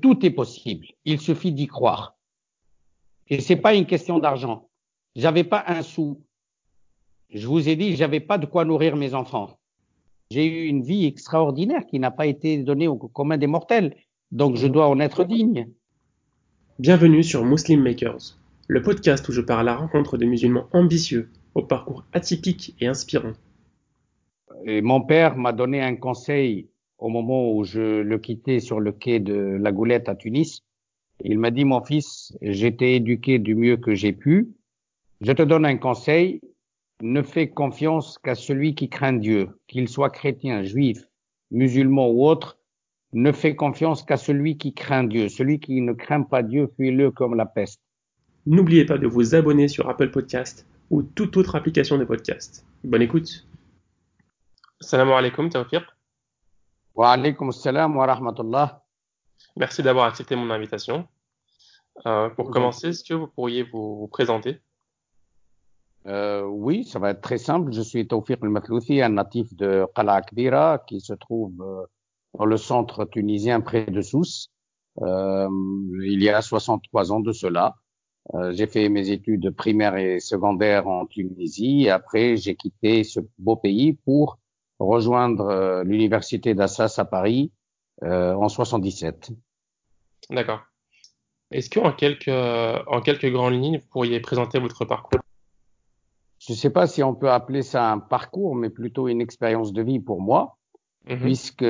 Tout est possible. Il suffit d'y croire. Et c'est pas une question d'argent. J'avais pas un sou. Je vous ai dit, j'avais pas de quoi nourrir mes enfants. J'ai eu une vie extraordinaire qui n'a pas été donnée au commun des mortels. Donc je dois en être digne. Bienvenue sur Muslim Makers, le podcast où je pars à la rencontre de musulmans ambitieux, au parcours atypique et inspirant. Et mon père m'a donné un conseil au moment où je le quittais sur le quai de la Goulette à Tunis. Il m'a dit, mon fils, j'étais éduqué du mieux que j'ai pu. Je te donne un conseil. Ne fais confiance qu'à celui qui craint Dieu, qu'il soit chrétien, juif, musulman ou autre. Ne fais confiance qu'à celui qui craint Dieu. Celui qui ne craint pas Dieu, fuis-le comme la peste. N'oubliez pas de vous abonner sur Apple Podcast ou toute autre application de podcast. Bonne écoute. Salam alaikum, Tawfiq. Wa wa rahmatullah. Merci d'avoir accepté mon invitation. Euh, pour commencer, est-ce que vous pourriez vous, présenter? Euh, Oui, ça va être très simple. Je suis Tawfiq al-Matlouthi, un natif de Qala Akbira qui se trouve euh, dans le centre tunisien près de Sousse. Euh, il y a 63 ans de cela. Euh, j'ai fait mes études primaires et secondaires en Tunisie. Après, j'ai quitté ce beau pays pour rejoindre euh, l'université d'Assas à Paris euh, en 77. D'accord. Est-ce qu'en quelques, en quelques grandes lignes, vous pourriez présenter votre parcours? Je ne sais pas si on peut appeler ça un parcours, mais plutôt une expérience de vie pour moi, mhm. puisque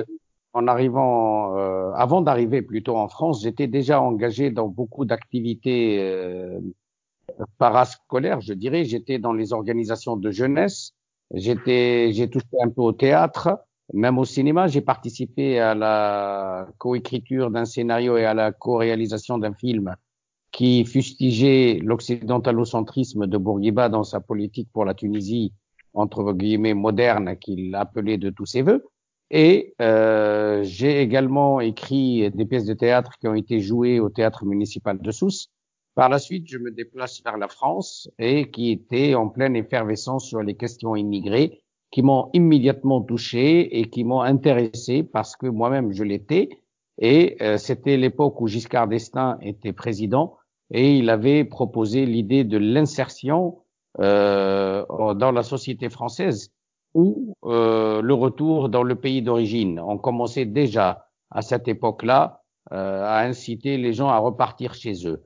en arrivant, euh, avant d'arriver plutôt en France, j'étais déjà engagé dans beaucoup d'activités euh, parascolaires, je dirais. J'étais dans les organisations de jeunesse, j'étais, j'ai touché un peu au théâtre, même au cinéma. J'ai participé à la coécriture d'un scénario et à la co-réalisation d'un film qui fustigeait l'occidentalocentrisme de Bourguiba dans sa politique pour la Tunisie, entre guillemets moderne, qu'il appelait de tous ses voeux. Et euh, j'ai également écrit des pièces de théâtre qui ont été jouées au théâtre municipal de Sousse. Par la suite, je me déplace vers la France et qui était en pleine effervescence sur les questions immigrées qui m'ont immédiatement touché et qui m'ont intéressé parce que moi-même je l'étais. Et euh, c'était l'époque où Giscard d'Estaing était président et il avait proposé l'idée de l'insertion euh, dans la société française ou euh, le retour dans le pays d'origine. On commençait déjà à cette époque-là à inciter les gens à repartir chez eux.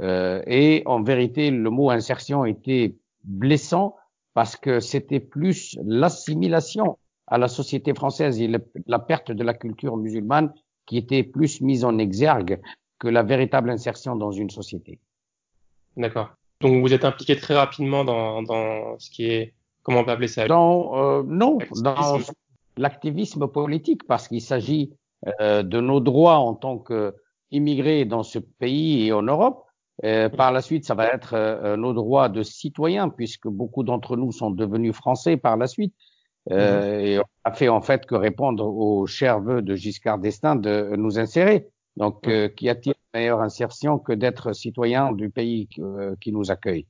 Euh, et en vérité, le mot insertion était blessant parce que c'était plus l'assimilation à la société française et la perte de la culture musulmane qui était plus mise en exergue que la véritable insertion dans une société. D'accord. Donc vous êtes impliqué très rapidement dans, dans ce qui est Comment on peut appeler ça? Dans, euh, Non, dans l'activisme politique, parce qu'il s'agit euh, de nos droits en tant qu'immigrés dans ce pays et en Europe. Euh, par la suite, ça va être euh, nos droits de citoyens, puisque beaucoup d'entre nous sont devenus français par la suite. Euh, mhm. Et on a fait en fait que répondre aux chers vœux de Giscard d'Estaing de nous insérer. Donc, mhm. qu'y a-t-il de meilleure insertion que d'être citoyen du pays qui nous accueille?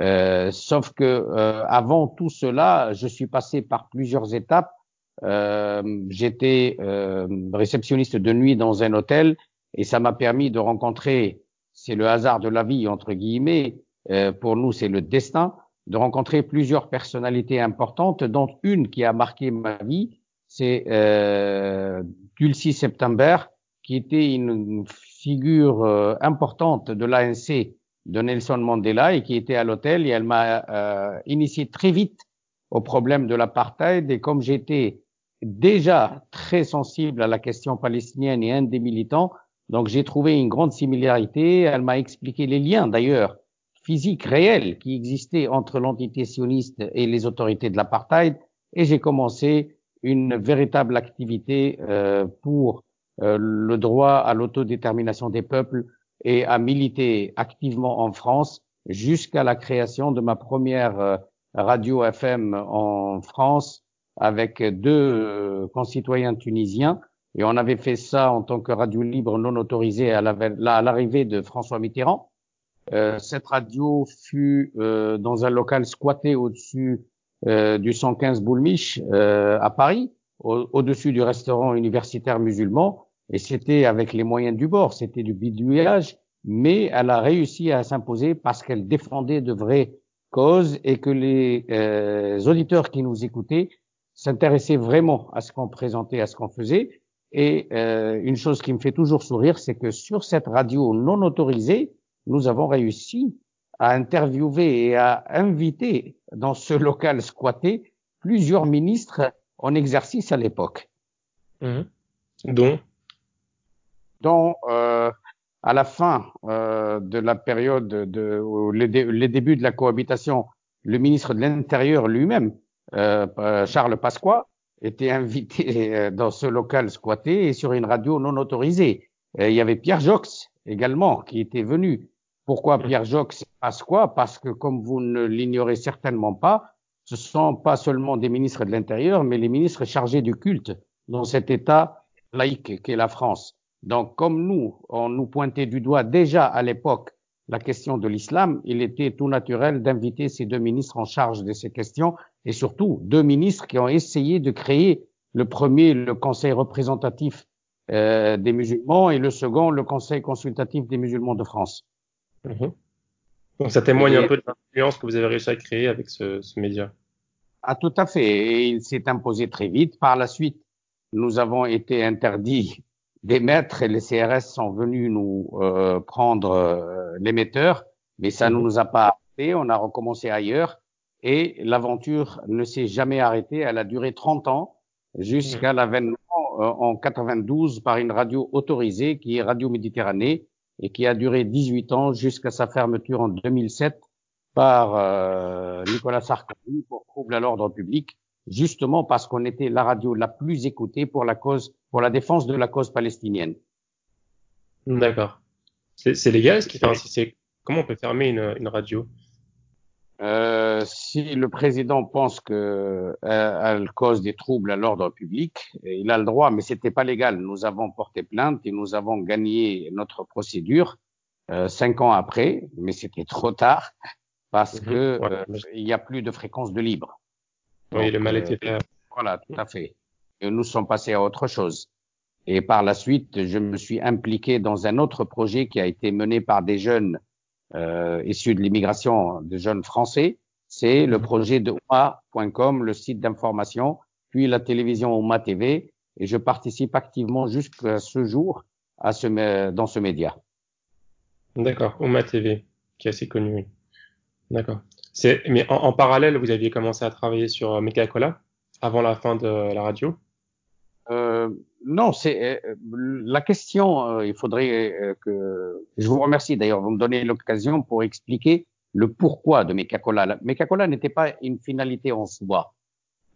Euh, sauf que euh, avant tout cela, je suis passé par plusieurs étapes. Euh, J'étais euh, réceptionniste de nuit dans un hôtel et ça m'a permis de rencontrer, c'est le hasard de la vie entre guillemets, euh, pour nous c'est le destin, de rencontrer plusieurs personnalités importantes, dont une qui a marqué ma vie, c'est Dulcie September, qui était une figure importante de l'ANC de Nelson Mandela et qui était à l'hôtel et elle m'a euh, initié très vite au problème de l'apartheid. Et comme j'étais déjà très sensible à la question palestinienne et un des militants, donc j'ai trouvé une grande similarité. Elle m'a expliqué les liens d'ailleurs physiques réels qui existaient entre l'entité sioniste et les autorités de l'apartheid et j'ai commencé une véritable activité euh, pour euh, le droit à l'autodétermination des peuples et à militer activement en France jusqu'à la création de ma première euh, radio FM en France avec deux euh, concitoyens tunisiens. Et on avait fait ça en tant que radio libre non autorisée à l'arrivée de François Mitterrand. Euh, cette radio fut euh, dans un local squatté au-dessus euh, du 115 Boulmiche à Paris, au-dessus du restaurant universitaire musulman. et c'était avec les moyens du bord, c'était du bidouillage, mais elle a réussi à s'imposer parce qu'elle défendait de vraies causes et que les euh, auditeurs qui nous écoutaient s'intéressaient vraiment à ce qu'on présentait, à ce qu'on faisait. Et euh, une chose qui me fait toujours sourire, c'est que sur cette radio non autorisée, nous avons réussi à interviewer et à inviter dans ce local squatté plusieurs ministres en exercice à l'époque. Mmh. Dont? Dont euh, à la fin euh, de la période de les, débuts de la cohabitation, le ministre de l'Intérieur lui-même, euh Charles Pasqua, était invité euh, dans ce local squatté et sur une radio non autorisée. il y avait Pierre Jox également qui était venu. Pourquoi Pierre Jox? Pasqua Parce que comme vous ne l'ignorez certainement pas, ce sont pas seulement des ministres de l'Intérieur, mais les ministres chargés du culte dans cet État laïque qu'est la France. Donc, comme nous, on nous pointait du doigt déjà à l'époque la question de l'islam, il était tout naturel d'inviter ces deux ministres en charge de ces questions et surtout deux ministres qui ont essayé de créer le premier, le Conseil représentatif euh, des musulmans et le second, le Conseil consultatif des musulmans de France. Mhm. Donc ça témoigne un peu de l'influence que vous avez réussi à créer avec ce, ce média. Ah, tout à fait. Et il s'est imposé très vite. Par la suite, nous avons été interdits des maîtres et les CRS sont venus nous euh, prendre euh, l'émetteur, mais ça ne mhm. nous a pas arrêté. On a recommencé ailleurs et l'aventure ne s'est jamais arrêtée. Elle a duré 30 ans jusqu'à mhm. l'avènement euh, en 92 par une radio autorisée qui est Radio Méditerranée et qui a duré 18 ans jusqu'à sa fermeture en 2007 par Nicolas Sarkozy pour trouble à l'ordre public justement parce qu'on était la radio la plus écoutée pour la cause, pour la défense de la cause palestinienne. D'accord. C'est légal ce qui fait, comment on peut fermer une, une radio? Euh, si le président pense que euh, elle cause des troubles à l'ordre public, il a le droit, mais c'était pas légal. Nous avons porté plainte et nous avons gagné notre procédure euh, cinq ans après, mais c'était trop tard parce mhm. que euh, il n'y a plus de fréquence de libre. Oui, le mal était fait. Voilà, tout à fait. Et nous sommes passés à autre chose. Et par la suite, je me suis impliqué dans un autre projet qui a été mené par des jeunes euh, issus de l'immigration, des jeunes français. C'est le mhm. projet de OMA.com, le site d'information, puis la télévision OMA TV. Et je participe activement jusqu'à ce jour à ce, dans ce média. D'accord, OMA TV, qui est assez connu. D'accord mais en, parallèle, vous aviez commencé à travailler sur euh, Cola avant la fin de la radio? Euh, Non, c'est euh, la question. Euh, il faudrait que je vous remercie d'ailleurs. Vous me donnez l'occasion pour expliquer le pourquoi de Mecacola. Mecacola n'était pas une finalité en soi.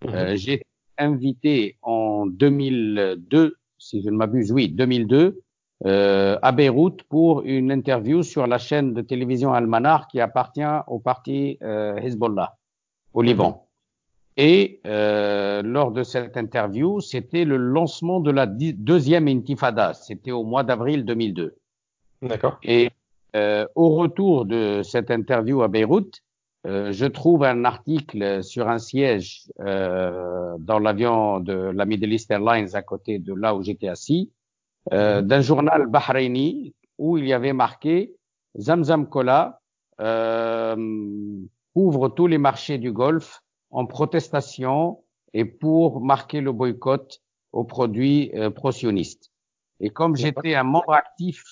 Mhm. J'ai invité en 2002, si je ne m'abuse, oui, 2002, euh, à Beyrouth pour une interview sur la chaîne de télévision Al-Manar qui appartient au parti euh, Hezbollah au Liban. Et euh, lors de cette interview, c'était le lancement de la deuxième intifada. C'était au mois d'avril 2002. D'accord. Et euh, au retour de cette interview à Beyrouth, euh, je trouve un article sur un siège euh, dans l'avion de la Middle East Airlines à côté de là où j'étais assis euh, d'un journal bahreïni où il y avait marqué Zamzam Kola euh, ouvre tous les marchés du Golfe en protestation et pour marquer le boycott aux produits euh, pro-sionistes. Et comme j'étais un membre actif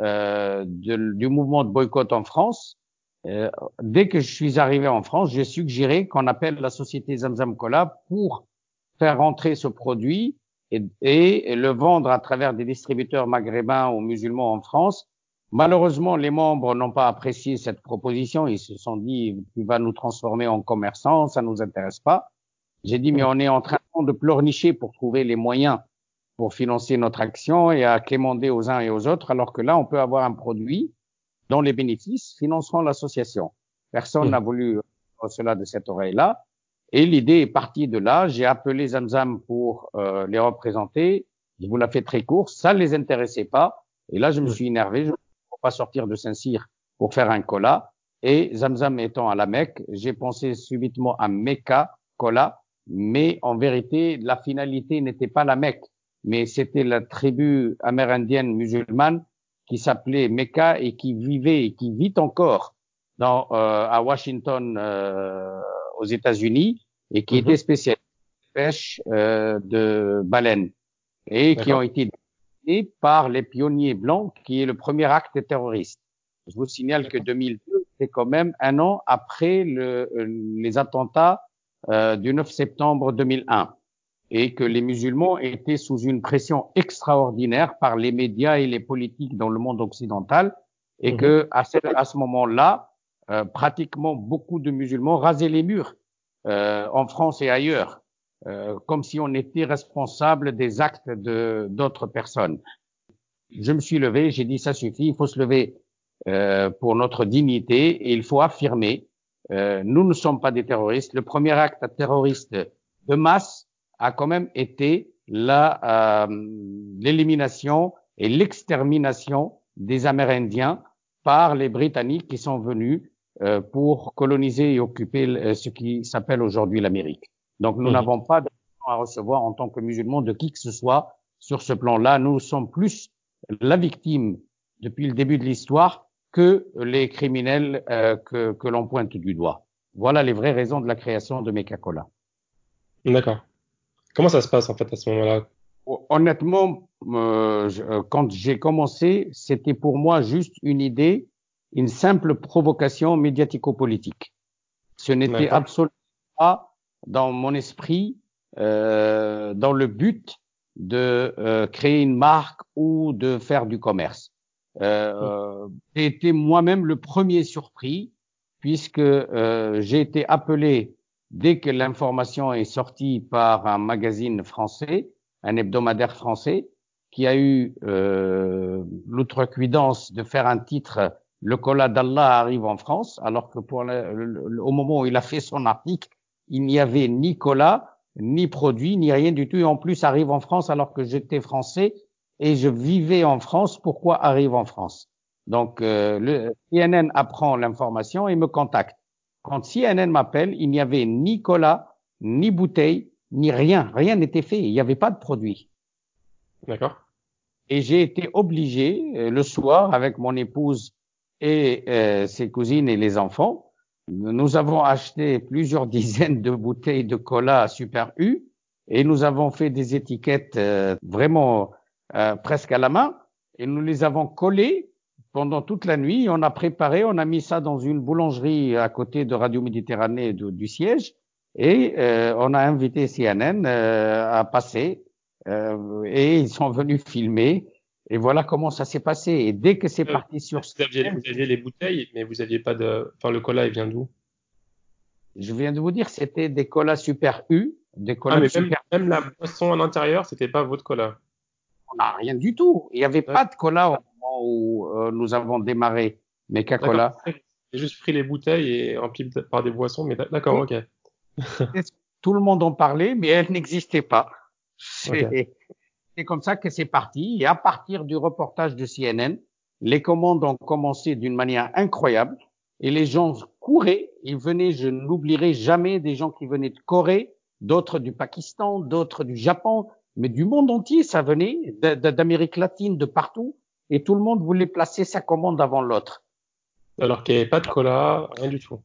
euh, de, du mouvement de boycott en France, euh, dès que je suis arrivé en France, j'ai suggéré qu'on appelle la société Zamzam Kola pour faire rentrer ce produit et, et, le vendre à travers des distributeurs maghrébins ou musulmans en France. Malheureusement, les membres n'ont pas apprécié cette proposition. Ils se sont dit, tu vas nous transformer en commerçants, ça nous intéresse pas. J'ai dit, mais on est en train de pleurnicher pour trouver les moyens pour financer notre action et à quémander aux uns et aux autres, alors que là, on peut avoir un produit dont les bénéfices financeront l'association. Personne n'a voulu cela de cette oreille-là. Et l'idée est partie de là. J'ai appelé Zamzam pour euh, les représenter. Je vous la fais très court. Ça ne les intéressait pas. Et là, je me suis énervé. Je pas sortir de Saint-Cyr pour faire un cola. Et Zamzam étant à la Mecque, j'ai pensé subitement à Mecca, cola. Mais en vérité, la finalité n'était pas la Mecque. mais c'était la tribu amérindienne musulmane qui s'appelait Mecca et qui vivait et qui vit encore dans, euh, à Washington euh, aux États-Unis et qui mhm. était spécialisée pêche euh, de baleines et qui ont été détenus par les pionniers blancs, qui est le premier acte terroriste. Je vous signale que 2002, c'est quand même un an après le, les attentats euh, du 9 septembre 2001 et que les musulmans étaient sous une pression extraordinaire par les médias et les politiques dans le monde occidental et mhm. que à ce, à ce moment-là, euh, pratiquement beaucoup de musulmans rasaient les murs euh, en France et ailleurs, euh, comme si on était responsable des actes de d'autres personnes. Je me suis levé, j'ai dit ça suffit, il faut se lever euh, pour notre dignité et il faut affirmer euh, nous ne sommes pas des terroristes. Le premier acte terroriste de masse a quand même été la euh, l'élimination et l'extermination des Amérindiens par les Britanniques qui sont venus euh, pour coloniser et occuper ce qui s'appelle aujourd'hui l'Amérique. Donc nous n'avons pas de à recevoir en tant que musulmans de qui que ce soit sur ce plan-là. Nous sommes plus la victime depuis le début de l'histoire que les criminels euh, que, que l'on pointe du doigt. Voilà les vraies raisons de la création de Mekakola. D'accord. Comment ça se passe en fait à ce moment-là? Honnêtement, euh, euh, quand j'ai commencé, c'était pour moi juste une idée, une simple provocation médiatico-politique. Ce n'était absolument pas dans mon esprit, euh, dans le but de euh, créer une marque ou de faire du commerce. Euh, j'ai été moi-même le premier surpris puisque j'ai été appelé dès que l'information est sortie par un magazine français, un hebdomadaire français, qui a eu euh, l'outrecuidance de faire un titre Le cola d'Allah arrive en France, alors que pour au moment où il a fait son article, il n'y avait ni cola, ni produit, ni rien du tout. Et en plus, arrive en France alors que j'étais français et je vivais en France. Pourquoi arrive en France? Donc, euh, le CNN apprend l'information et me contacte. Quand CNN m'appelle, il n'y avait ni cola, ni bouteille, ni rien. Rien n'était fait. Il n'y avait pas de produit. D'accord. Et j'ai été obligé, euh, le soir, avec mon épouse et euh, ses cousines et les enfants, nous avons acheté plusieurs dizaines de bouteilles de cola Super U et nous avons fait des étiquettes euh, vraiment presque à la main et nous les avons collées pendant toute la nuit. On a préparé, on a mis ça dans une boulangerie à côté de Radio Méditerranée du, siège et euh, on a invité CNN euh, à passer euh, et ils sont venus filmer. Et voilà comment ça s'est passé. Et dès que c'est parti sur vous aviez, vous aviez les bouteilles, mais vous aviez pas de. Enfin, le cola, il vient d'où? Je viens de vous dire, c'était des colas super U, des colas ah, mais super... même, la boisson à l'intérieur, c'était pas votre cola. Rien du tout. Il n'y avait pas de cola où euh, nous avons démarré Meca-Cola. J'ai juste pris les bouteilles et rempli par des boissons, mais d'accord, ok. Tout le monde en parlait, mais elles n'existaient pas. C'est comme ça que c'est parti. Et à partir du reportage de CNN, les commandes ont commencé d'une manière incroyable et les gens couraient. Ils venaient, je n'oublierai jamais, des gens qui venaient de Corée, d'autres du Pakistan, d'autres du Japon, mais du monde entier, ça venait, d'Amérique latine, de partout et tout le monde voulait placer sa commande avant l'autre. Alors qu'il n'y avait pas de cola, rien du tout.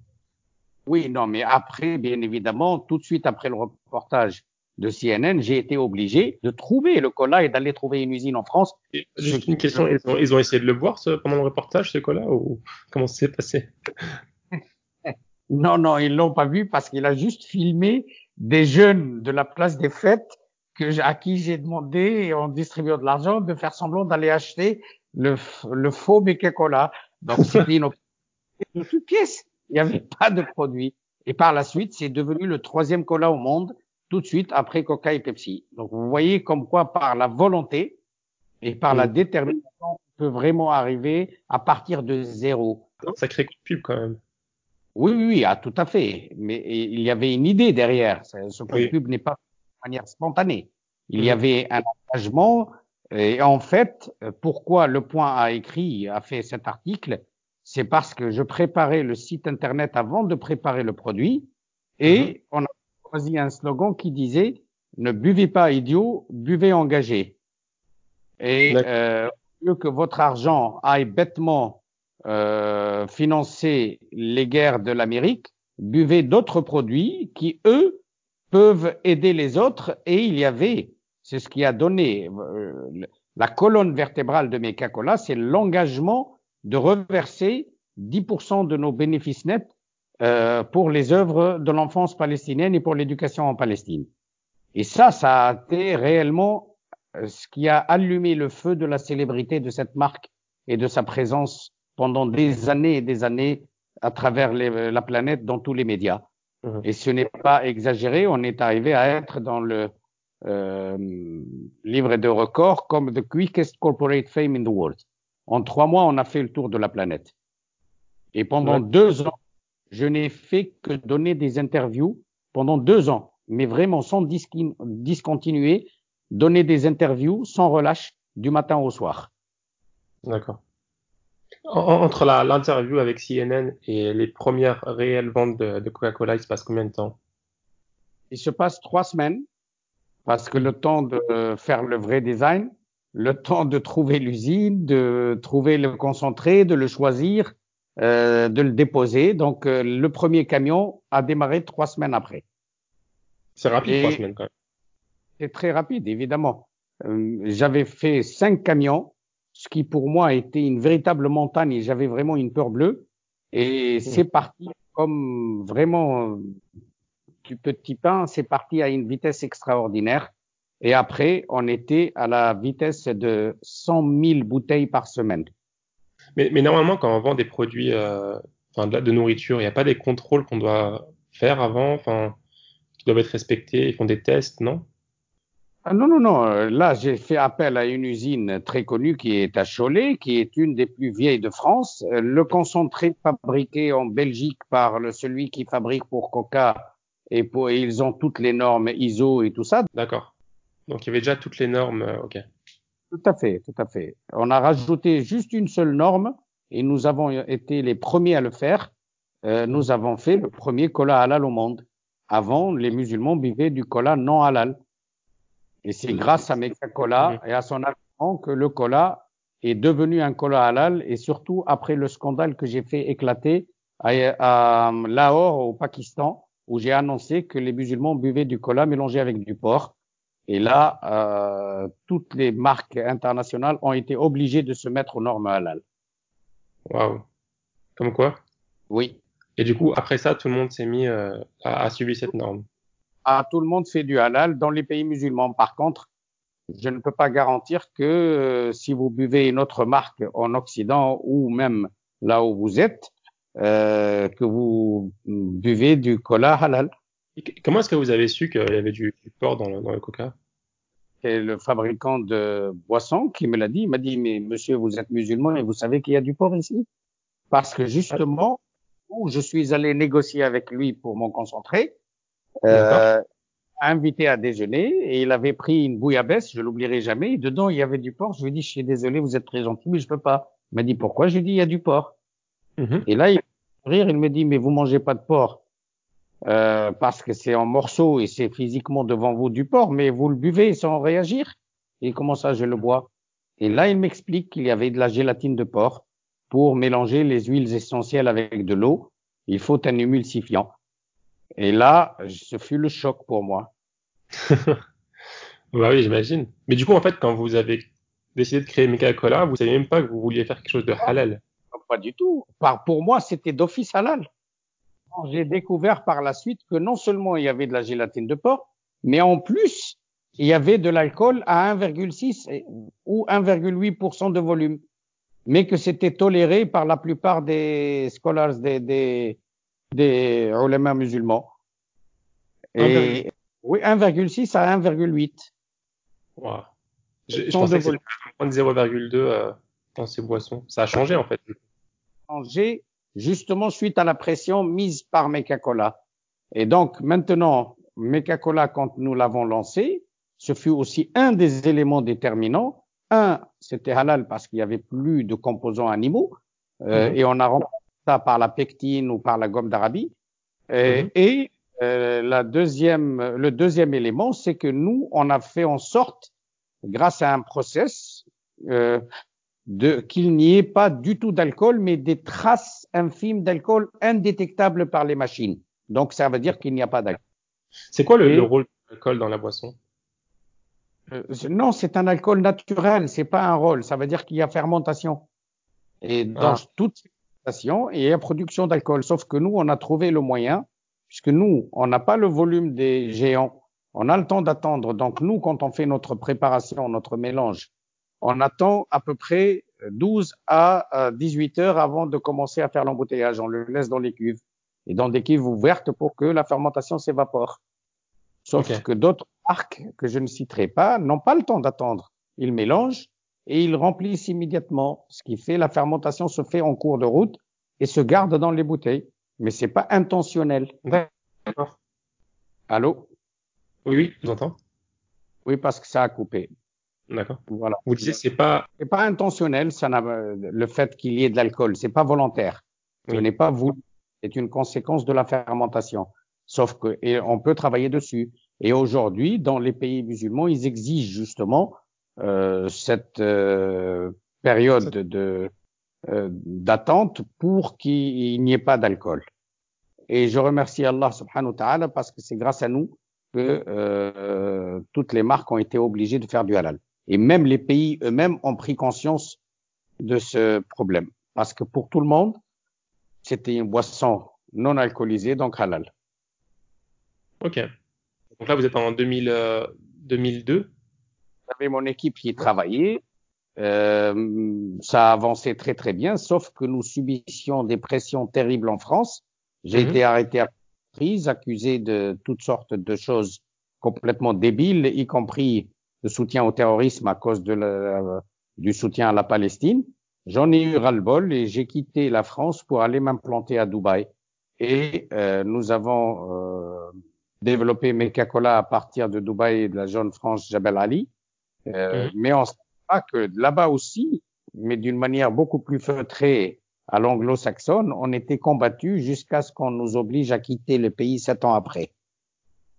Oui, non, mais après, bien évidemment, tout de suite après le reportage de CNN, j'ai été obligé de trouver le cola et d'aller trouver une usine en France. juste une question, ils ont, essayé de le boire pendant le reportage, ce cola, ou comment ça s'est passé? Non, non, ils l'ont pas vu parce qu'il a juste filmé des jeunes de la place des fêtes à qui j'ai demandé, en distribuant de l'argent, de faire semblant d'aller acheter le, le faux Cola. Donc, c'était une, une pièce. Il n'y avait pas de produit. Et par la suite, c'est devenu le troisième cola au monde, tout de suite après Coca et Pepsi. Donc, vous voyez comme quoi, par la volonté et par la détermination, on peut vraiment arriver à partir de zéro. Sacré coup de pub quand même. Oui, oui, oui, ah, tout à fait. Mais il y avait une idée derrière. Ce coup de pub n'est pas manière spontanée. Il y mhm. avait un engagement. Et en fait, pourquoi Le Point a écrit, a fait cet article, c'est parce que je préparais le site internet avant de préparer le produit et mhm. on a choisi un slogan qui disait ne buvez pas idiot, buvez engagé. Et euh, mieux que votre argent aille bêtement euh, financer les guerres de l'Amérique, buvez d'autres produits qui, eux, peuvent aider les autres. Et il y avait, c'est ce qui a donné euh, la colonne vertébrale de Meca-Cola, c'est l'engagement de reverser 10% de nos bénéfices nets euh, pour les œuvres de l'enfance palestinienne et pour l'éducation en Palestine. Et ça, ça a été réellement euh, ce qui a allumé le feu de la célébrité de cette marque et de sa présence pendant des années et des années à travers les, la planète dans tous les médias. Mmh. Et ce n'est pas exagéré, on est arrivé à être dans le euh, livre de records comme the quickest corporate fame in the world. En trois mois, on a fait le tour de la planète. Et pendant deux ans, je n'ai fait que donner des interviews pendant deux ans, mais vraiment sans discontinuer, donner des interviews sans relâche du matin au soir. D'accord. Entre l'interview avec CNN et les premières réelles ventes de, de Coca-Cola, il se passe combien de temps? Il se passe trois semaines parce que le temps de faire le vrai design, le temps de trouver l'usine, de trouver le concentré, de le choisir, euh, de le déposer. Donc, euh, le premier camion a démarré trois semaines après. C'est rapide, trois semaines quand même. C'est très rapide, évidemment. Euh, j'avais fait cinq camions, ce qui pour moi était une véritable montagne et j'avais vraiment une peur bleue. Et mmh. c'est parti comme vraiment du petit pain, c'est parti à une vitesse extraordinaire. Et après, on était à la vitesse de 100 000 bouteilles par semaine. Mais, mais normalement, quand on vend des produits euh, de, de, nourriture, il n'y a pas des contrôles qu'on doit faire avant, enfin, qui doivent être respectés, ils font des tests, non? Ah non, non, non. Là, j'ai fait appel à une usine très connue qui est à Cholet, qui est une des plus vieilles de France. Le concentré fabriqué en Belgique par le, celui qui fabrique pour Coca et, pour, et ils ont toutes les normes ISO et tout ça. D'accord. Donc il y avait déjà toutes les normes, euh, ok. Tout à fait, tout à fait. On a rajouté juste une seule norme et nous avons été les premiers à le faire. Euh, nous avons fait le premier cola halal au monde. Avant, les musulmans buvaient du cola non halal. Et c'est grâce à Meka Cola et à son action que le cola est devenu un cola halal et surtout après le scandale que j'ai fait éclater à, à Lahore au Pakistan où j'ai annoncé que les musulmans buvaient du cola mélangé avec du porc et là, euh, toutes les marques internationales ont été obligées de se mettre aux normes halal. Waouh. Comme quoi? Oui. Et du coup, après ça, tout le monde s'est mis euh, à, à, suivre cette norme. Ah, tout le monde fait du halal dans les pays musulmans. Par contre, je ne peux pas garantir que euh, si vous buvez une autre marque en Occident ou même là où vous êtes, euh, que vous buvez du cola halal. Comment est-ce que vous avez su qu'il y avait du, porc dans le, dans le coca? C'est le fabricant de boissons qui me l'a dit. Il m'a dit, mais monsieur, vous êtes musulman et vous savez qu'il y a du porc ici? Parce que justement, où je suis allé négocier avec lui pour mon concentré, euh, invité à déjeuner, et il avait pris une bouillabaisse, je l'oublierai jamais, et dedans il y avait du porc. Je lui ai dit, je suis désolé, vous êtes très gentil, mais je peux pas. Il m'a dit, pourquoi? Je lui ai dit, il y a du porc. Mm-hmm. Et là, il rire, il me dit, mais vous mangez pas de porc. Euh, parce que c'est en morceaux et c'est physiquement devant vous du porc, mais vous le buvez sans réagir. Et comment ça, je le bois? Et là, il m'explique qu'il y avait de la gélatine de porc pour mélanger les huiles essentielles avec de l'eau. Il faut un émulsifiant. Et là, ce fut le choc pour moi. bah oui, j'imagine. Mais du coup, en fait, quand vous avez décidé de créer Mika Cola, vous savez même pas que vous vouliez faire quelque chose de halal. Pas du tout. Pour moi, c'était d'office halal j'ai découvert par la suite que non seulement il y avait de la gélatine de porc, mais en plus, il y avait de l'alcool à 1,6 ou 1,8% de volume, mais que c'était toléré par la plupart des scholars, des, des, des ulama musulmans. Et, oui, 1,6 à 1,8. Wow. Je, je pensais que c'était 0,2 euh, dans ces boissons. Ça a changé en fait. Changé justement suite à la pression mise par Meca-Cola. Et donc maintenant, Meca-Cola, quand nous l'avons lancé, ce fut aussi un des éléments déterminants. Un, c'était halal parce qu'il y avait plus de composants animaux, euh, mhm. et on a remplacé ça par la pectine ou par la gomme d'Arabie. Et, mhm. et euh, la deuxième, le deuxième élément, c'est que nous, on a fait en sorte, grâce à un process, euh, qu'il n'y ait pas du tout d'alcool, mais des traces infimes d'alcool indétectables par les machines. Donc, ça veut dire qu'il n'y a pas d'alcool. C'est quoi le, rôle de l'alcool dans la boisson? Euh, Non, c'est un alcool naturel. C'est pas un rôle. Ça veut dire qu'il y a fermentation. Et dans ah. toute fermentation, il y a production d'alcool. Sauf que nous, on a trouvé le moyen puisque nous, on n'a pas le volume des géants. On a le temps d'attendre. Donc nous, quand on fait notre préparation, notre mélange, on attend à peu près 12 à 18 heures avant de commencer à faire l'embouteillage. On le laisse dans les cuves et dans des cuves ouvertes pour que la fermentation s'évapore. Sauf que d'autres marques que je ne citerai pas n'ont pas le temps d'attendre. Ils mélangent et ils remplissent immédiatement. Ce qui fait la fermentation se fait en cours de route et se garde dans les bouteilles mais c'est pas intentionnel. D'accord. Allô? Oui, oui, je vous entends. Oui, parce que ça a coupé. D'accord. Voilà. Vous disiez c'est pas. C'est pas intentionnel, ça n'a le fait qu'il y ait de l'alcool, c'est pas volontaire. Ce n'est pas vous. C'est une conséquence de la fermentation. Sauf que et on peut travailler dessus. Et aujourd'hui, dans les pays musulmans, ils exigent justement euh, cette euh, période de euh, d'attente pour qu'il n'y ait pas d'alcool. Et je remercie Allah subhanahu wa ta'ala parce que c'est grâce à nous que euh, toutes les marques ont été obligées de faire du halal. Et même les pays eux-mêmes ont pris conscience de ce problème. Parce que pour tout le monde, c'était une boisson non alcoolisée, donc halal. Ok. Donc là, vous êtes en 2000, 2002 J'avais mon équipe qui travaillait. Euh, ça a avancé très très bien, sauf que nous subissions des pressions terribles en France. J'ai mhm. été arrêté à prise, accusé de toutes sortes de choses complètement débiles, y compris de soutien au terrorisme à cause de la, du soutien à la Palestine. J'en ai eu ras-le-bol et j'ai quitté la France pour aller m'implanter à Dubaï. Et euh, nous avons euh, développé Mekakola à partir de Dubaï et de la jeune France Jabal Ali. Euh, mhm. Mais en que là-bas aussi, mais d'une manière beaucoup plus feutrée à l'anglo-saxonne, on était combattu jusqu'à ce qu'on nous oblige à quitter le pays sept ans après.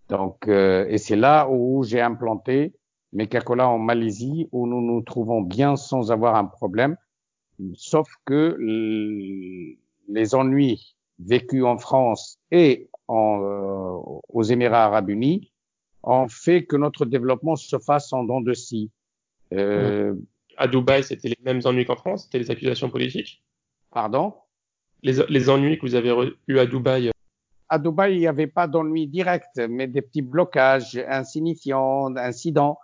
Donc, euh, et c'est là où j'ai implanté cacolas en Malaisie, où nous nous trouvons bien sans avoir un problème, sauf que les ennuis vécus en France et en, euh, aux Émirats arabes unis ont fait que notre développement se fasse en dents de scie. Euh, à Dubaï, c'était les mêmes ennuis qu'en France? C'était les accusations politiques? Pardon? Les, les, ennuis que vous avez eus à Dubaï? À Dubaï, il n'y avait pas d'ennuis directs, mais des petits blocages insignifiants, incidents.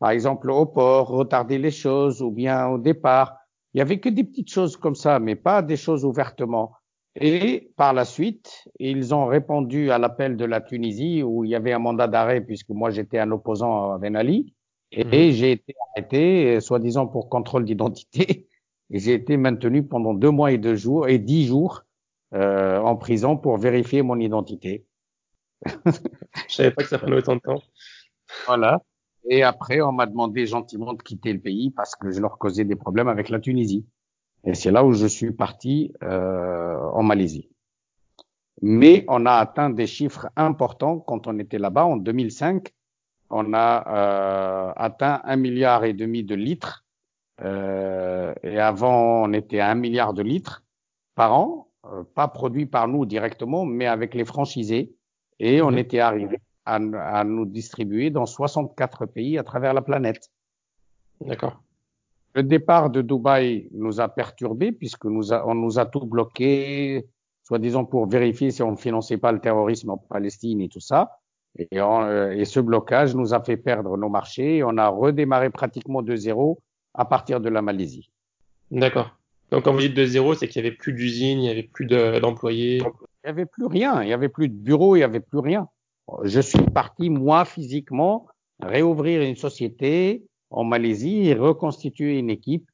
Par exemple, au port, retarder les choses ou bien au départ. Il y avait que des petites choses comme ça, mais pas des choses ouvertement. Et par la suite, ils ont répondu à l'appel de la Tunisie où il y avait un mandat d'arrêt puisque moi j'étais un opposant à Ben Ali. Et mhm. j'ai été arrêté, soi-disant pour contrôle d'identité, et j'ai été maintenu pendant deux mois et deux jours et dix jours euh, en prison pour vérifier mon identité. Je savais pas que ça prenait autant de temps. Voilà. Et après, on m'a demandé gentiment de quitter le pays parce que je leur causais des problèmes avec la Tunisie. Et c'est là où je suis parti euh, en Malaisie. Mais on a atteint des chiffres importants quand on était là-bas en 2005 on a euh, atteint un milliard et demi de litres. Euh, et avant, on était à un milliard de litres par an, euh, pas produit par nous directement, mais avec les franchisés. Et on mhm. était arrivé à, à, nous distribuer dans 64 pays à travers la planète. D'accord. Le départ de Dubaï nous a perturbés puisque nous a, on nous a tout bloqué, soi-disant pour vérifier si on ne finançait pas le terrorisme en Palestine et tout ça. Et, euh, et, ce blocage nous a fait perdre nos marchés et on a redémarré pratiquement de zéro à partir de la Malaisie. D'accord. Donc quand vous dites de zéro, c'est qu'il y avait plus d'usines, il y avait plus d'employés. il y avait plus rien, il y avait plus de bureaux, il y avait plus rien. Je suis parti moi physiquement réouvrir une société en Malaisie et reconstituer une équipe.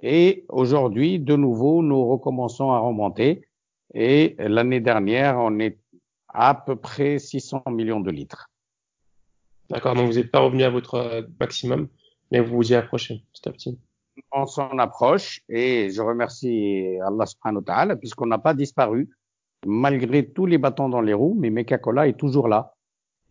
Et aujourd'hui, de nouveau, nous recommençons à remonter. Et l'année dernière, on est à peu près 600 millions de litres. D'accord, donc vous n'êtes pas revenu à votre euh, maximum, mais vous vous y approchez petit à petit. On s'en approche et je remercie Allah subhanahu wa ta'ala puisqu'on n'a pas disparu. malgré tous les bâtons dans les roues, mais Meca-Cola est toujours là.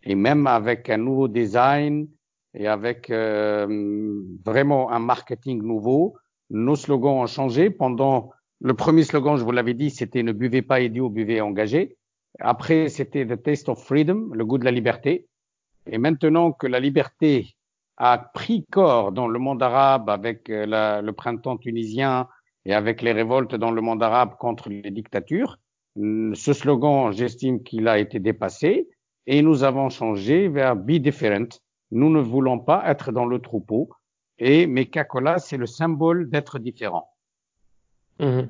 Et même avec un nouveau design et avec euh, vraiment un marketing nouveau, nos slogans ont changé. Pendant le premier slogan, je vous l'avais dit, c'était ne buvez pas idiot, buvez engagé. Après, c'était The Taste of Freedom, le goût de la liberté. Et maintenant que la liberté a pris corps dans le monde arabe avec euh, le printemps tunisien et avec les révoltes dans le monde arabe contre les dictatures, ce slogan, j'estime qu'il a été dépassé et nous avons changé vers Be Different. Nous ne voulons pas être dans le troupeau et Meca-Cola, c'est le symbole d'être différent. Mmh.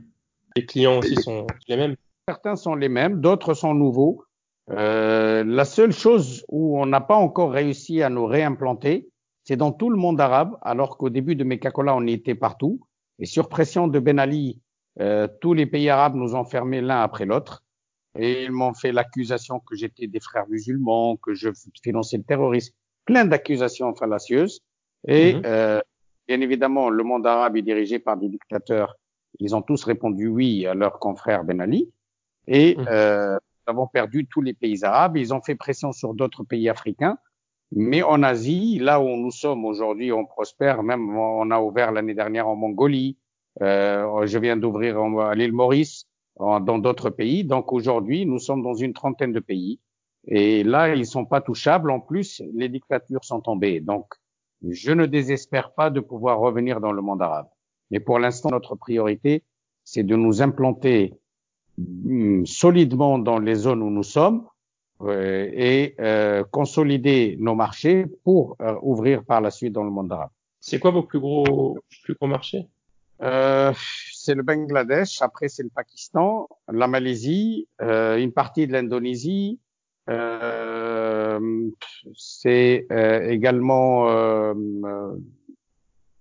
Les clients aussi sont les mêmes Certains sont les mêmes, d'autres sont nouveaux. Euh, la seule chose où on n'a pas encore réussi à nous réimplanter, c'est dans tout le monde arabe, alors qu'au début de Mecacola, on y était partout. Et sur pression de Ben Ali, euh, tous les pays arabes nous ont fermés l'un après l'autre. Et ils m'ont fait l'accusation que j'étais des frères musulmans, que je finançais le terrorisme, plein d'accusations fallacieuses. Et mhm. euh, bien évidemment, le monde arabe est dirigé par des dictateurs. Ils ont tous répondu oui à leur confrère Ben Ali. Et mmh. euh, nous avons perdu tous les pays arabes. Ils ont fait pression sur d'autres pays africains. Mais en Asie, là où nous sommes aujourd'hui, on prospère. Même on a ouvert l'année dernière en Mongolie. Euh, je viens d'ouvrir à l'île Maurice, dans d'autres pays. Donc aujourd'hui, nous sommes dans une trentaine de pays. Et là, ils sont pas touchables. En plus, les dictatures sont tombées. Donc, je ne désespère pas de pouvoir revenir dans le monde arabe. Mais pour l'instant, notre priorité, c'est de nous implanter Hmm, solidement dans les zones où nous sommes euh, et euh, consolider nos marchés pour euh, ouvrir par la suite dans le monde arabe. C'est quoi vos plus gros plus gros marchés? Euh, C'est le Bangladesh, après c'est le Pakistan, la Malaisie, une partie de l'Indonésie. c'est également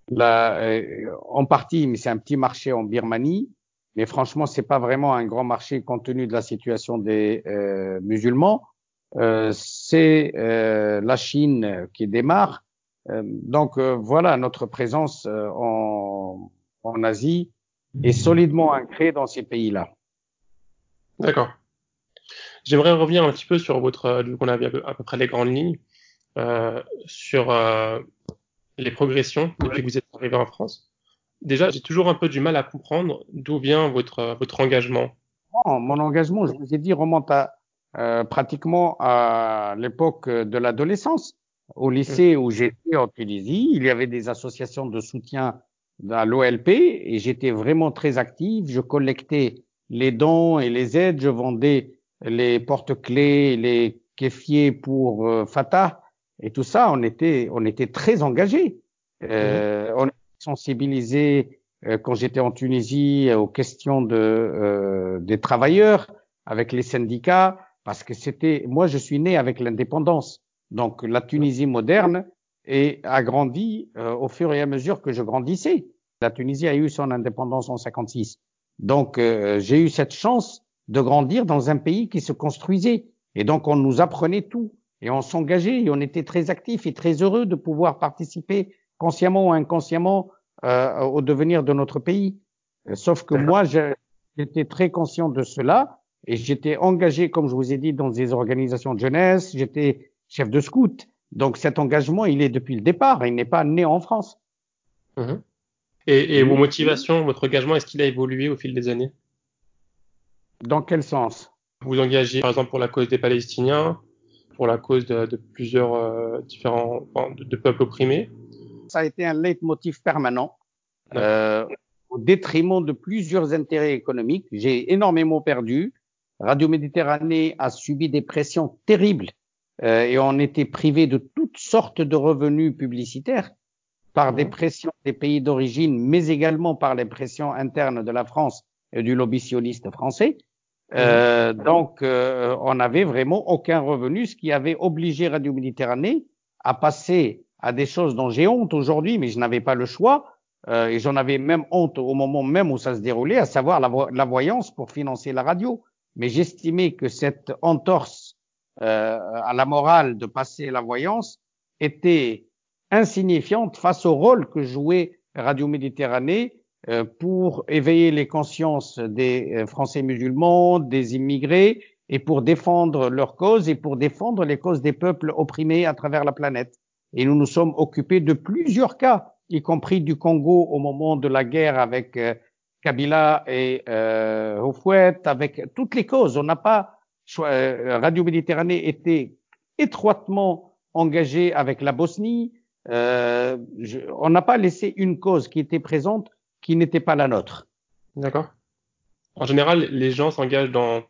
la, en partie, mais c'est un petit marché en Birmanie. Mais franchement, c'est pas vraiment un grand marché compte tenu de la situation des euh, musulmans. Euh, c'est euh, la Chine qui démarre. Euh, donc euh, voilà, notre présence en, en Asie est solidement ancrée dans ces pays-là. D'accord. J'aimerais revenir un petit peu sur votre, vu qu'on a à peu près les grandes lignes, sur les progressions depuis que vous êtes arrivé en France. Déjà, j'ai toujours un peu du mal à comprendre d'où vient votre, votre engagement. mon engagement, je vous ai dit, remonte à euh, pratiquement à l'époque de l'adolescence. Au lycée où j'étais en Tunisie, il y avait des associations de soutien à l'OLP et j'étais vraiment très actif. Je collectais les dons et les aides, je vendais les porte-clés, les kéfiers pour euh, Fatah et tout ça. On était, on était très engagés. Euh, on sensibilisé euh, quand j'étais en Tunisie aux questions de euh, des travailleurs avec les syndicats parce que c'était moi je suis né avec l'indépendance donc la Tunisie moderne et a grandi euh, au fur et à mesure que je grandissais la Tunisie a eu son indépendance en 56 donc j'ai eu cette chance de grandir dans un pays qui se construisait et donc on nous apprenait tout et on s'engageait et on était très actifs et très heureux de pouvoir participer consciemment ou inconsciemment euh, au devenir de notre pays. Euh, sauf que moi, j'étais très conscient de cela et j'étais engagé, comme je vous ai dit, dans des organisations de jeunesse. J'étais chef de scout. Donc cet engagement, il est depuis le départ. Il n'est pas né en France. Mhm. Et, et vos motivations, votre engagement, est-ce qu'il a évolué au fil des années? Dans quel sens? Vous engagez, par exemple, pour la cause des Palestiniens, pour la cause de, de plusieurs euh, différents de, de, peuples opprimés ça a été un leitmotiv permanent euh, au détriment de plusieurs intérêts économiques. J'ai énormément perdu. Radio Méditerranée a subi des pressions terribles euh, et on était privé de toutes sortes de revenus publicitaires par des pressions des pays d'origine, mais également par les pressions internes de la France et du lobby sioniste français. Euh, donc, euh, on n'avait vraiment aucun revenu, ce qui avait obligé Radio Méditerranée à passer à des choses dont j'ai honte aujourd'hui, mais je n'avais pas le choix. Euh, et j'en avais même honte au moment même où ça se déroulait, à savoir la, voyance pour financer la radio. Mais j'estimais que cette entorse à la morale de passer la voyance était insignifiante face au rôle que jouait Radio Méditerranée euh, pour éveiller les consciences des euh, Français musulmans, des immigrés, et pour défendre leurs causes et pour défendre les causes des peuples opprimés à travers la planète. Et nous nous sommes occupés de plusieurs cas, y compris du Congo au moment de la guerre avec euh, Kabila et euh, Houphouët, avec toutes les causes. On n'a pas Radio Méditerranée était étroitement engagé avec la Bosnie. Euh, je, on n'a pas laissé une cause qui était présente qui n'était pas la nôtre. D'accord. En général, les gens s'engagent dans,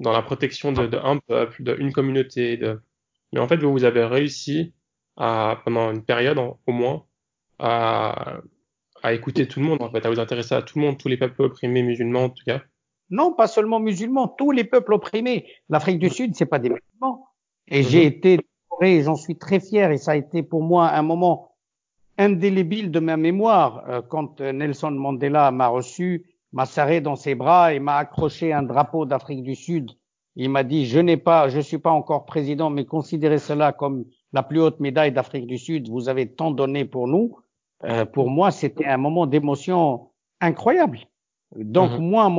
dans la protection de, de un peuple, d'une communauté. De... Mais en fait, vous, vous avez réussi à, pendant une période au moins, à, à écouter tout le monde, en fait, à vous intéresser à tout le monde, tous les peuples opprimés musulmans en tout cas. Non, pas seulement musulmans, tous les peuples opprimés. L'Afrique du Sud, c'est pas des musulmans. Et j'ai mhm. été et j'en suis très fier et ça a été pour moi un moment indélébile de ma mémoire euh, quand euh, Nelson Mandela m'a reçu, m'a serré dans ses bras et m'a accroché un drapeau d'Afrique du Sud. Il m'a dit je n'ai pas, je suis pas encore président, mais considérez cela comme la plus haute médaille d'Afrique du Sud. Vous avez tant donné pour nous. Euh, pour moi, c'était un moment d'émotion incroyable. Donc mhm. moi,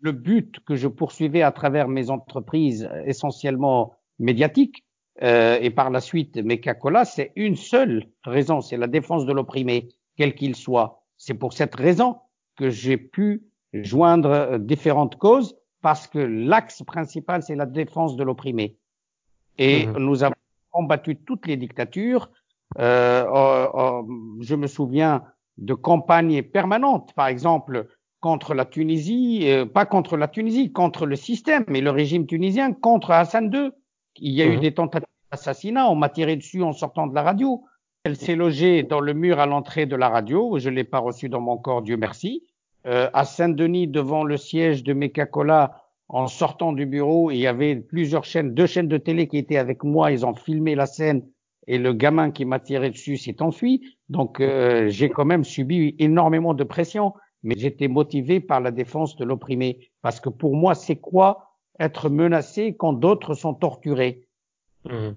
le but que je poursuivais à travers mes entreprises essentiellement médiatiques, euh, et par la suite Mekakola, c'est une seule raison, c'est la défense de l'opprimé, quel qu'il soit. C'est pour cette raison que j'ai pu joindre euh, différentes causes, parce que l'axe principal, c'est la défense de l'opprimé. Et mmh. nous avons combattu toutes les dictatures. Euh, euh, euh, je me souviens de campagnes permanentes, par exemple contre la Tunisie, pas contre la Tunisie, contre le système et le régime tunisien, contre Hassan II, il y a eu mhm. des tentatives d'assassinat. On m'a tiré dessus en sortant de la radio. Elle s'est logée dans le mur à l'entrée de la radio. Je l'ai pas reçue dans mon corps, Dieu merci. Euh, à Saint-Denis, devant le siège de Mecacola, en sortant du bureau, il y avait plusieurs chaînes, deux chaînes de télé qui étaient avec moi. Ils ont filmé la scène et le gamin qui m'a tiré dessus s'est enfui. Donc euh, j'ai quand même subi énormément de pression, mais j'étais motivé par la défense de l'opprimé. Parce que pour moi, c'est quoi être menacé quand d'autres sont torturés? Mmh.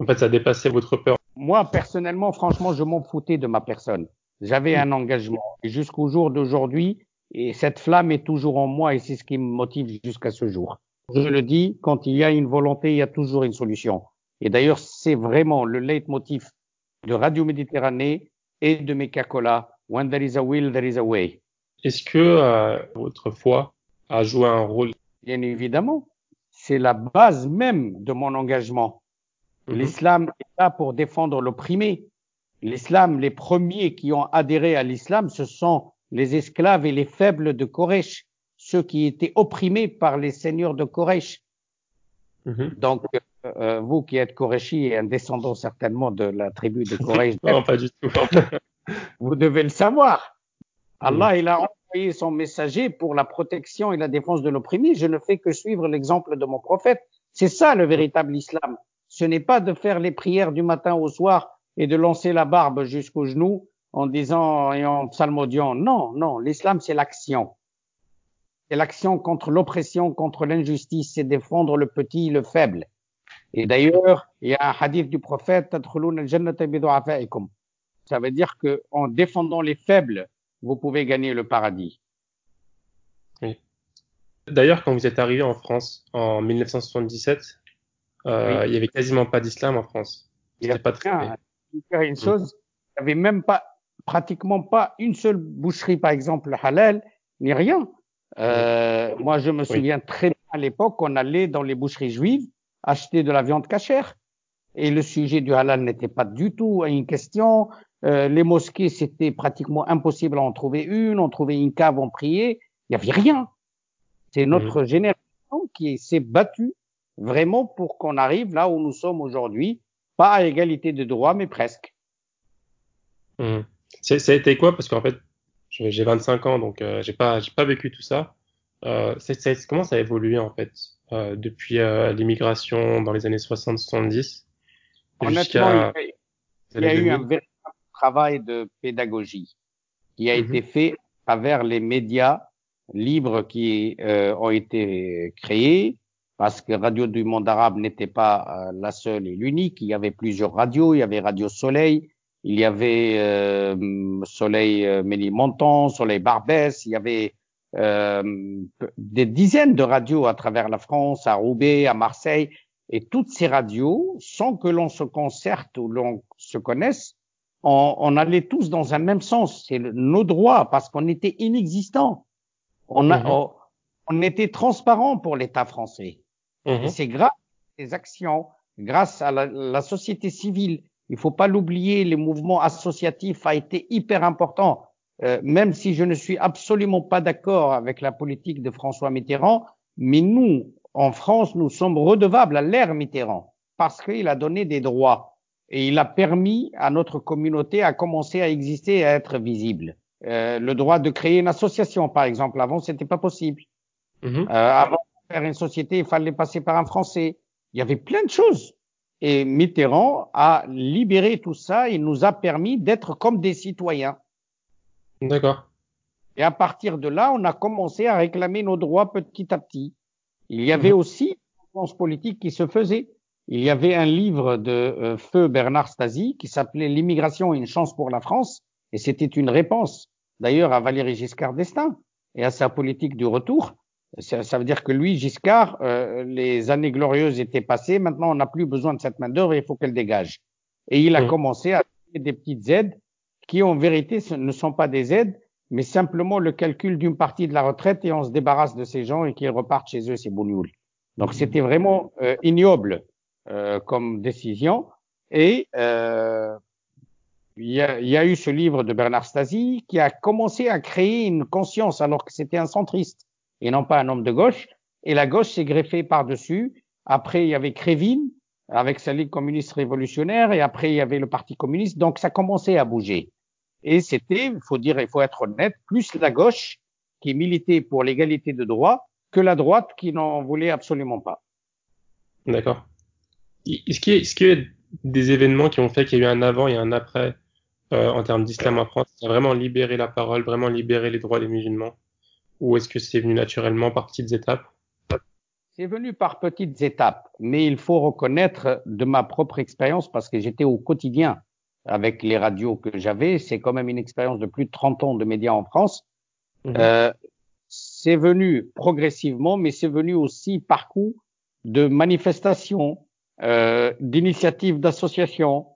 En fait, ça dépassait votre peur. Moi, personnellement, franchement, je m'en foutais de ma personne. J'avais un engagement. Et jusqu'au jour d'aujourd'hui, et cette flamme est toujours en moi et c'est ce qui me motive jusqu'à ce jour. Je le dis, quand il y a une volonté, il y a toujours une solution. Et d'ailleurs, c'est vraiment le leitmotiv de Radio Méditerranée et de Mekakola. When there is a will, there is a way. Est-ce que euh, votre foi a joué un rôle? Bien évidemment. C'est la base même de mon engagement. Mhm. L'islam est là pour défendre l'opprimé. L'islam, les premiers qui ont adhéré à l'islam, ce sont les esclaves et les faibles de Koresh, ceux qui étaient opprimés par les seigneurs de Koresh. Mhm. Donc, euh, euh, vous qui êtes Koreshi et un descendant certainement de la tribu de Koresh, non, pas du tout. vous devez le savoir. Allah, il a son messager pour la protection et la défense de l'opprimé. Je ne fais que suivre l'exemple de mon prophète. C'est ça le véritable islam. Ce n'est pas de faire les prières du matin au soir et de lancer la barbe jusqu'aux genoux en disant et en psalmodiant. Non, non, l'islam c'est l'action. C'est l'action contre l'oppression, contre l'injustice, c'est défendre le petit, le faible. Et d'ailleurs, il y a un hadith du prophète, ça veut dire que en défendant les faibles, vous pouvez gagner le paradis. Oui. D'ailleurs, quand vous êtes arrivé en France en 1977, euh, il y avait quasiment pas d'islam en France. Il n'y a pas très. Une chose, il n'y avait même pas, pratiquement pas une seule boucherie, par exemple halal, ni rien. Euh, moi, je me souviens très bien à l'époque, on allait dans les boucheries juives acheter de la viande cachère. Et le sujet du halal n'était pas du tout une question. Euh, les mosquées, c'était pratiquement impossible à en trouver une. On trouvait une cave, on priait. Il n'y avait rien. C'est mhm. notre génération qui s'est battue vraiment pour qu'on arrive là où nous sommes aujourd'hui, pas à égalité de droits, mais presque. Mmh. Ça a été quoi? Parce qu'en fait, j'ai 25 ans, donc euh, j'ai pas, j'ai pas vécu tout ça. Euh, comment ça a évolué en fait euh, depuis euh, l'immigration dans les années 60-70 Honnêtement, il y a, eu un véritable travail de pédagogie qui a mhm. été fait à travers les médias libres qui euh, ont été créés, parce que Radio du Monde Arabe n'était pas euh, la seule et l'unique. Il y avait plusieurs radios. Il y avait Radio Soleil, il y avait euh, Soleil euh, Ménilmontant, Soleil Barbès, il y avait des dizaines de radios à travers la France, à Roubaix, à Marseille, et toutes ces radios, sans que l'on se concerte ou l'on se connaisse, on, on, allait tous dans un même sens. C'est nos droits, parce qu'on était inexistants. On, a, mhm. on, était transparent pour l'État français. Mhm. C'est grâce à ces actions, grâce à la, la société civile, il faut pas l'oublier, les mouvements associatifs a été hyper important. Euh, même si je ne suis absolument pas d'accord avec la politique de François Mitterrand, mais nous, en France, nous sommes redevables à l'ère Mitterrand parce qu'il a donné des droits et il a permis à notre communauté à commencer à exister et à être visible. Euh, le droit de créer une association, par exemple, avant c'était pas possible. Mm-hmm. Euh, avant de faire une société, il fallait passer par un Français. Il y avait plein de choses. Et Mitterrand a libéré tout ça et nous a permis d'être comme des citoyens. D'accord. Et à partir de là, on a commencé à réclamer nos droits petit à petit. Il y avait mhm. aussi une réponse politique qui se faisait. Il y avait un livre de euh, feu Bernard Stasi qui s'appelait L'immigration une chance pour la France, et c'était une réponse d'ailleurs à Valéry Giscard d'Estaing et à sa politique du retour. Ça, ça veut dire que lui, Giscard, euh, les années glorieuses étaient passées. Maintenant, on n'a plus besoin de cette main d'œuvre. Il faut qu'elle dégage. Et il a mhm. commencé à donner des petites aides qui en vérité ne sont pas des aides, mais simplement le calcul d'une partie de la retraite et on se débarrasse de ces gens et qu'ils repartent chez eux, c'est bougnoul. Donc c'était vraiment euh, ignoble comme décision. Et euh, il y, a, y, a, eu ce livre de Bernard Stasi qui a commencé à créer une conscience alors que c'était un centriste et non pas un homme de gauche. Et la gauche s'est greffée par-dessus. Après, il y avait Crévin avec sa Ligue communiste révolutionnaire et après, il y avait le Parti communiste. Donc, ça commençait à bouger. Et c'était, il faut dire, il faut être honnête, plus la gauche qui militait pour l'égalité de droit que la droite qui n'en voulait absolument pas. D'accord. Est-ce qu'il y, a des événements qui ont fait qu'il y a eu un avant et un après euh, en termes d'islam en France? Qui a vraiment libéré la parole, vraiment libéré les droits des musulmans? Ou est-ce que c'est venu naturellement par petites étapes? C'est venu par petites étapes, mais il faut reconnaître de ma propre expérience, parce que j'étais au quotidien avec les radios que j'avais, c'est quand même une expérience de plus de 30 ans de médias en France. Mhm. Euh, c'est venu progressivement, mais c'est venu aussi par coup de manifestations, d'initiatives d'associations,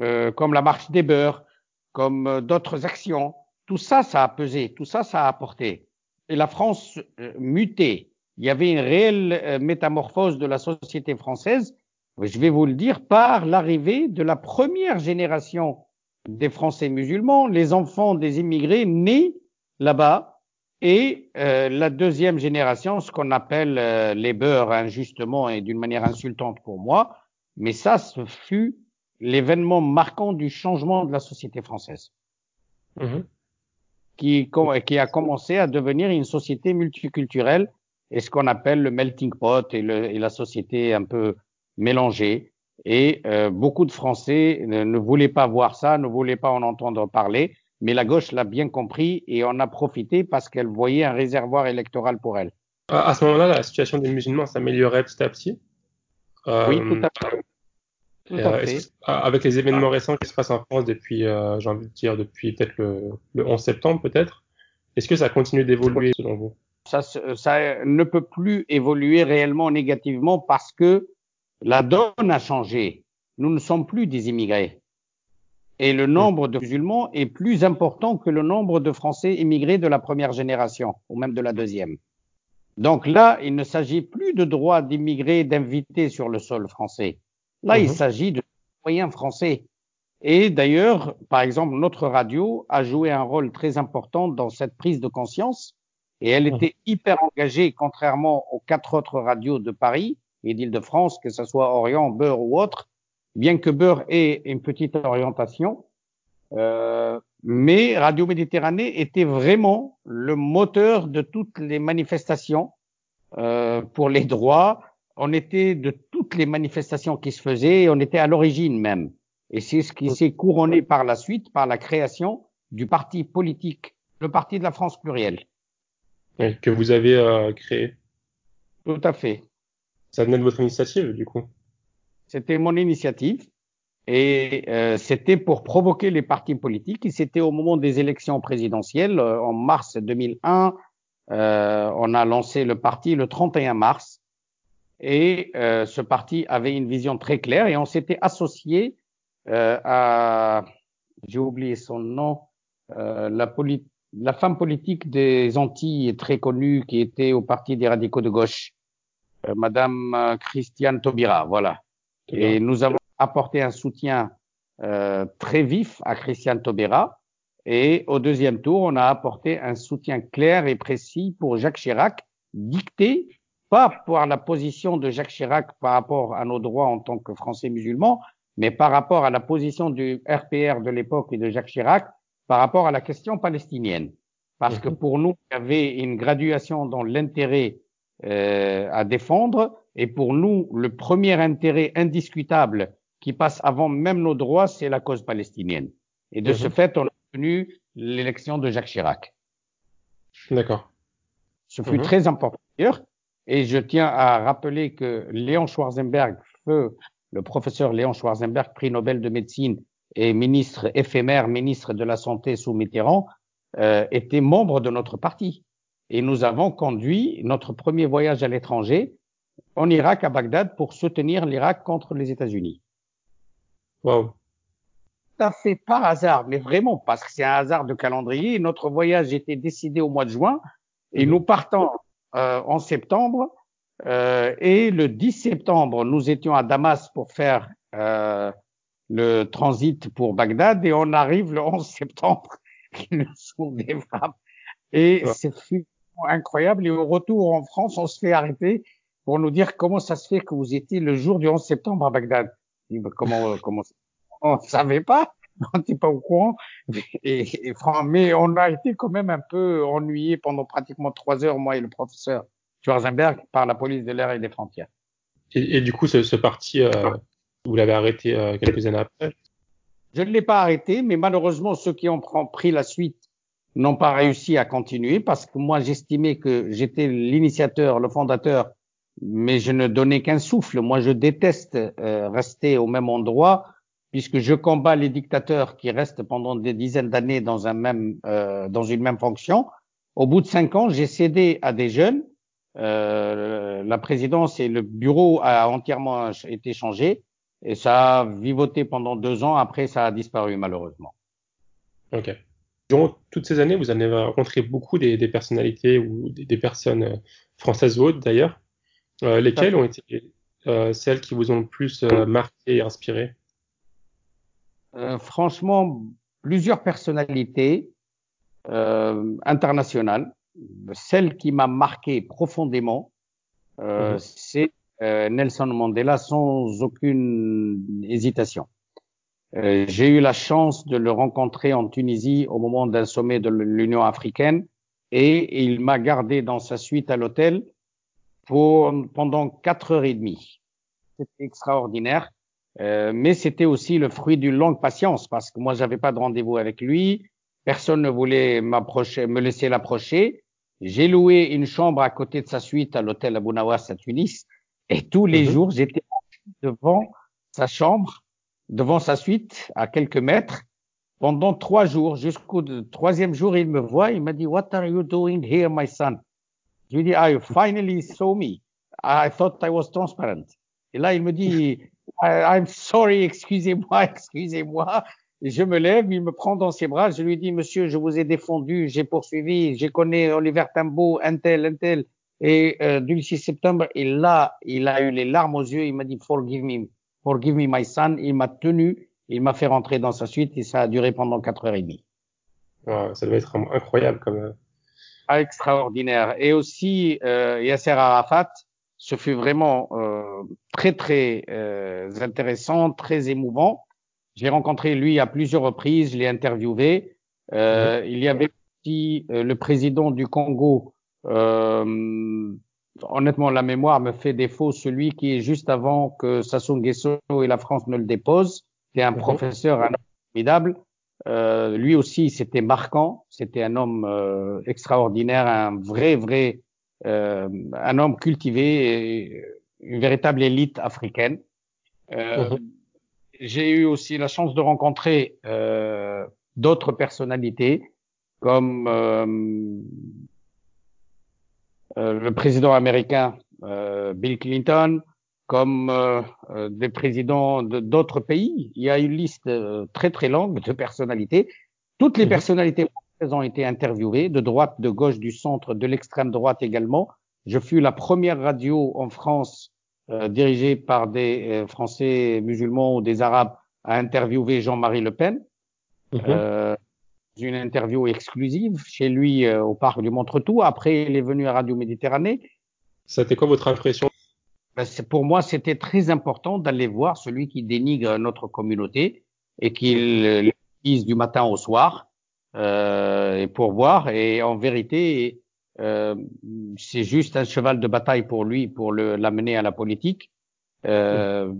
euh, comme la marche des beurs, comme euh, d'autres actions. Tout ça, ça a pesé, tout ça, ça a apporté. Et la France euh, mutait. Il y avait une réelle euh, métamorphose de la société française je vais vous le dire, par l'arrivée de la première génération des Français musulmans, les enfants des immigrés nés là-bas, et euh, la deuxième génération, ce qu'on appelle euh, les beurs injustement et d'une manière insultante pour moi, mais ça, ce fut l'événement marquant du changement de la société française, mmh. qui, qui a commencé à devenir une société multiculturelle et ce qu'on appelle le melting pot et, le, et la société un peu mélangé Et euh, beaucoup de Français ne, voulaient pas voir ça, ne voulaient pas en entendre parler. Mais la gauche l'a bien compris et en a profité parce qu'elle voyait un réservoir électoral pour elle. À, ce moment-là, la situation des musulmans s'améliorait petit à petit. Euh, oui, tout à fait. Tout à euh, fait. avec les événements récents qui se passent en France depuis, euh, j'ai envie de dire, depuis peut-être le, le 11 septembre, peut-être, est-ce que ça continue d'évoluer selon vous? Ça, ça ne peut plus évoluer réellement négativement parce que la donne a changé. Nous ne sommes plus des immigrés. Et le nombre de musulmans est plus important que le nombre de Français immigrés de la première génération, ou même de la deuxième. Donc là, il ne s'agit plus de droit d'immigrés, d'invités sur le sol français. Là, il mhm. s'agit de citoyens français. Et d'ailleurs, par exemple, notre radio a joué un rôle très important dans cette prise de conscience et elle mhm. était hyper engagée, contrairement aux quatre autres radios de Paris, et d'Île-de-France, que ce soit Orient, Beurre ou autre, bien que Beurre ait une petite orientation. Euh, mais Radio Méditerranée était vraiment le moteur de toutes les manifestations euh, pour les droits. On était de toutes les manifestations qui se faisaient, on était à l'origine même. Et c'est ce qui s'est couronné par la suite par la création du parti politique, le Parti de la France plurielle. que vous avez euh, créé. Tout à fait. Ça venait de votre initiative, du coup C'était mon initiative. Et euh, c'était pour provoquer les partis politiques. Et c'était au moment des élections présidentielles, euh, en mars 2001. Euh, on a lancé le parti le 31 mars. Et ce parti avait une vision très claire. Et on s'était associé à, j'ai oublié son nom, la, la femme politique des Antilles très connue qui était au parti des radicaux de gauche, Madame Christiane Taubira. Voilà. Et nous avons apporté un soutien euh, très vif à Christiane Taubira. Et au deuxième tour, on a apporté un soutien clair et précis pour Jacques Chirac, dicté pas par la position de Jacques Chirac par rapport à nos droits en tant que Français musulmans, mais par rapport à la position du RPR de l'époque et de Jacques Chirac par rapport à la question palestinienne. Parce que pour nous, il y avait une graduation dans l'intérêt euh, à défendre, et pour nous, le premier intérêt indiscutable qui passe avant même nos droits, c'est la cause palestinienne. Et de ce mhm. fait, on a obtenu l'élection de Jacques Chirac. D'accord. Ce fut mhm. très important d'ailleurs. Et je tiens à rappeler que Léon Schwarzenberg, le professeur Léon Schwarzenberg, prix Nobel de médecine et ministre éphémère, ministre de la Santé sous Mitterrand, euh, était membre de notre parti. Et nous avons conduit notre premier voyage à l'étranger en Irak, à Bagdad, pour soutenir l'Irak contre les États-Unis. Wow. Ça fait par hasard, mais vraiment parce que c'est un hasard de calendrier. Notre voyage était décidé au mois de juin et mhm. nous partons euh, en septembre. Euh, et le 10 septembre, nous étions à Damas pour faire euh, le transit pour Bagdad et on arrive le 11 septembre. Des frappes. Et c'est incroyable. Et au retour en France, on se fait arrêter pour nous dire comment ça se fait que vous étiez le jour du 11 septembre à Bagdad. Bah, comment, euh, comment, on ne savait pas, on n'était pas au courant. Et, et, mais on a été quand même un peu ennuyé pendant pratiquement trois heures, moi et le professeur Schwarzenberg, par la police de l'air et des frontières. Et, et du coup, ce, ce parti, euh, vous l'avez arrêté euh, quelques années après? Je ne l'ai pas arrêté, mais malheureusement, ceux qui ont pris la suite n'ont pas réussi à continuer parce que moi, j'estimais que j'étais l'initiateur, le fondateur mais je ne donnais qu'un souffle. Moi, je déteste euh, rester au même endroit puisque je combats les dictateurs qui restent pendant des dizaines d'années dans un même euh, dans une même fonction. Au bout de cinq ans, j'ai cédé à des jeunes. Euh, la présidence et le bureau a entièrement été changé et ça a vivoté pendant deux ans. Après, ça a disparu malheureusement. Ok. Durant toutes ces années, vous avez rencontré beaucoup des, des personnalités ou des, des personnes françaises ou autres d'ailleurs. Euh, lesquelles ont été euh, celles qui vous ont le plus euh, marqué et inspiré? Franchement, plusieurs personnalités internationales. Celle qui m'a marqué profondément, mhm. c'est Nelson Mandela sans aucune hésitation. J'ai eu la chance de le rencontrer en Tunisie au moment d'un sommet de l'Union africaine et il m'a gardé dans sa suite à l'hôtel pour, pendant quatre heures et demie. C'était extraordinaire. Euh, mais c'était aussi le fruit d'une longue patience parce que moi, j'avais pas de rendez-vous avec lui. Personne ne voulait m'approcher, me laisser l'approcher. J'ai loué une chambre à côté de sa suite à l'hôtel Abou Nawas à Tunis. Et tous les mhm. jours, j'étais devant sa chambre, devant sa suite, à quelques mètres, pendant trois jours. Jusqu'au troisième jour, il me voit, il m'a dit, What are you doing here, my son? Dis, I finally saw me? I thought I was transparent. Et là, il me dit, I'm sorry, excusez-moi, excusez-moi. Je me lève, il me prend dans ses bras, je lui dis, monsieur, je vous ai défendu, j'ai poursuivi, j'ai connu Oliver Tambo, un tel. Et euh, du 6 septembre, et là, il a eu les larmes aux yeux, il m'a dit, forgive me, forgive me, my son. Il m'a tenu, il m'a fait rentrer dans sa suite et ça a duré pendant quatre heures et demie. ça devait être incroyable comme, euh, extraordinaire. Et aussi euh, Yasser Arafat, ce fut vraiment euh, très très euh, intéressant, très émouvant. J'ai rencontré lui à plusieurs reprises, je l'ai interviewé. Euh, Il y avait aussi euh, le président du Congo. Euh, honnêtement, la mémoire me fait défaut. Celui qui est juste avant que Sassou Nguesso et la France ne le déposent. C'est un professeur formidable. Euh, lui aussi, c'était marquant. C'était un homme euh, extraordinaire, un vrai, vrai, euh, un homme cultivé, et une véritable élite africaine. Mhm. j'ai eu aussi la chance de rencontrer euh, d'autres personnalités comme euh, euh, le président américain euh, Bill Clinton, comme euh, euh, des présidents d'autres pays. Il y a une liste très très longue de personnalités. Toutes les mhm. personnalités ont été interviewées, de droite, de gauche, du centre, de l'extrême droite également. Je fus la première radio en France euh, dirigée par des Français musulmans ou des Arabes à interviewer Jean-Marie Le Pen. Euh, une interview exclusive chez lui au parc du Montretout. Après, il est venu à Radio Méditerranée. C'était quoi votre impression ben, Pour moi, c'était très important d'aller voir celui qui dénigre notre communauté et qui l'utilise du matin au soir euh, et pour voir. Et en vérité, euh, c'est juste un cheval de bataille pour lui pour l'amener à la politique. Euh,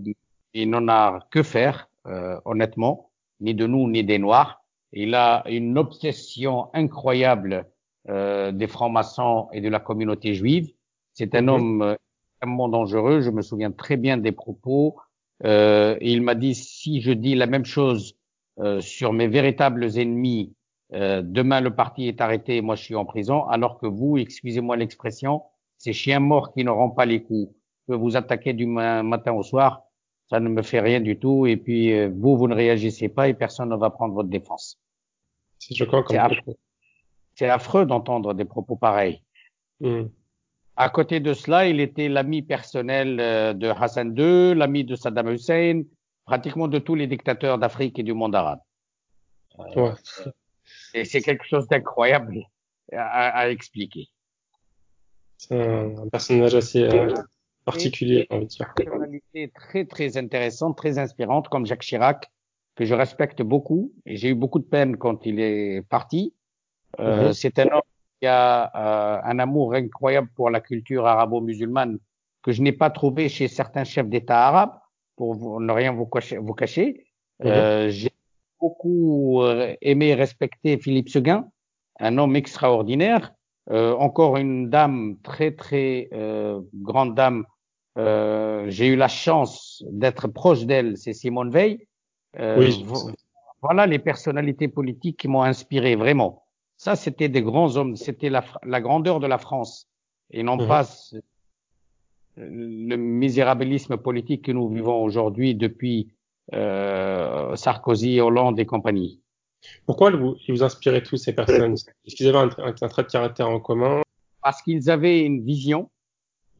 il n'en a que faire, euh, honnêtement, ni de nous ni des Noirs. Il a une obsession incroyable euh, des francs-maçons et de la communauté juive. C'est un mhm. homme extrêmement dangereux. Je me souviens très bien des propos. Euh, il m'a dit si je dis la même chose euh, sur mes véritables ennemis, euh, demain le parti est arrêté et moi je suis en prison, alors que vous, excusez-moi l'expression, ces chiens morts qui n'auront pas les coups, que vous attaquer du matin au soir, ça ne me fait rien du tout. Et puis vous, vous ne réagissez pas et personne ne va prendre votre défense. C'est affreux, affreux d'entendre des propos pareils. Hmm. À côté de cela, il était l'ami personnel euh, de Hassan II, l'ami de Saddam Hussein, pratiquement de tous les dictateurs d'Afrique et du monde arabe. Euh, et c'est quelque chose d'incroyable à, expliquer. C'est un, personnage assez euh, particulier, on va dire. Une personnalité très très intéressante, très inspirante, comme Jacques Chirac, que je respecte beaucoup. Et j'ai eu beaucoup de peine quand il est parti. Euh, mm-hmm. C'est un homme il y a euh, un amour incroyable pour la culture arabo-musulmane que je n'ai pas trouvé chez certains chefs d'État arabes, pour ne rien vous cacher. Vous cacher. Mhm. Euh, J'ai beaucoup euh, aimé et respecté Philippe Seguin, un homme extraordinaire, euh, encore une dame très très grande dame. J'ai eu la chance d'être proche d'elle, c'est Simone Veil. Oui. Voilà les personnalités politiques qui m'ont inspiré vraiment. Ça, c'était des grands hommes, c'était la, la, grandeur de la France et non mhm. pas le misérabilisme politique que nous vivons aujourd'hui depuis euh, Sarkozy, Hollande et compagnie. Pourquoi vous, vous inspirez tous ces personnes? Est-ce qu'ils avaient un, un, trait de caractère en commun? Parce qu'ils avaient une vision,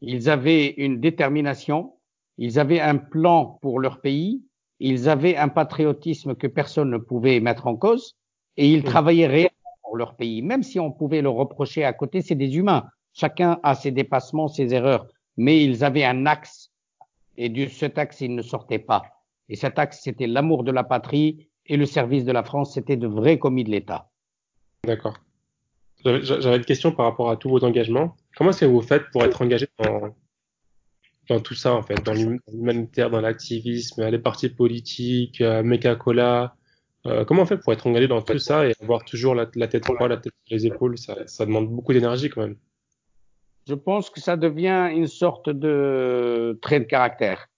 ils avaient une détermination, ils avaient un plan pour leur pays, ils avaient un patriotisme que personne ne pouvait mettre en cause et ils mhm. travaillaient réellement pour leur pays. Même si on pouvait le reprocher à côté, c'est des humains. Chacun a ses dépassements, ses erreurs. Mais ils avaient un axe et de cet axe, ils ne sortaient pas. Et cet axe, c'était l'amour de la patrie et le service de la France, c'était de vrais commis de l'État. D'accord. J'avais une question par rapport à tous vos engagements. Comment est-ce que vous faites pour être engagé dans, tout ça, en fait, dans l'humanitaire, dans l'activisme, les partis politiques, euh, Cola euh, comment on fait pour être engagé dans tout ça et avoir toujours la, tête droite, la tête sur les épaules? Ça, ça demande beaucoup d'énergie quand même. Je pense que ça devient une sorte de trait de caractère,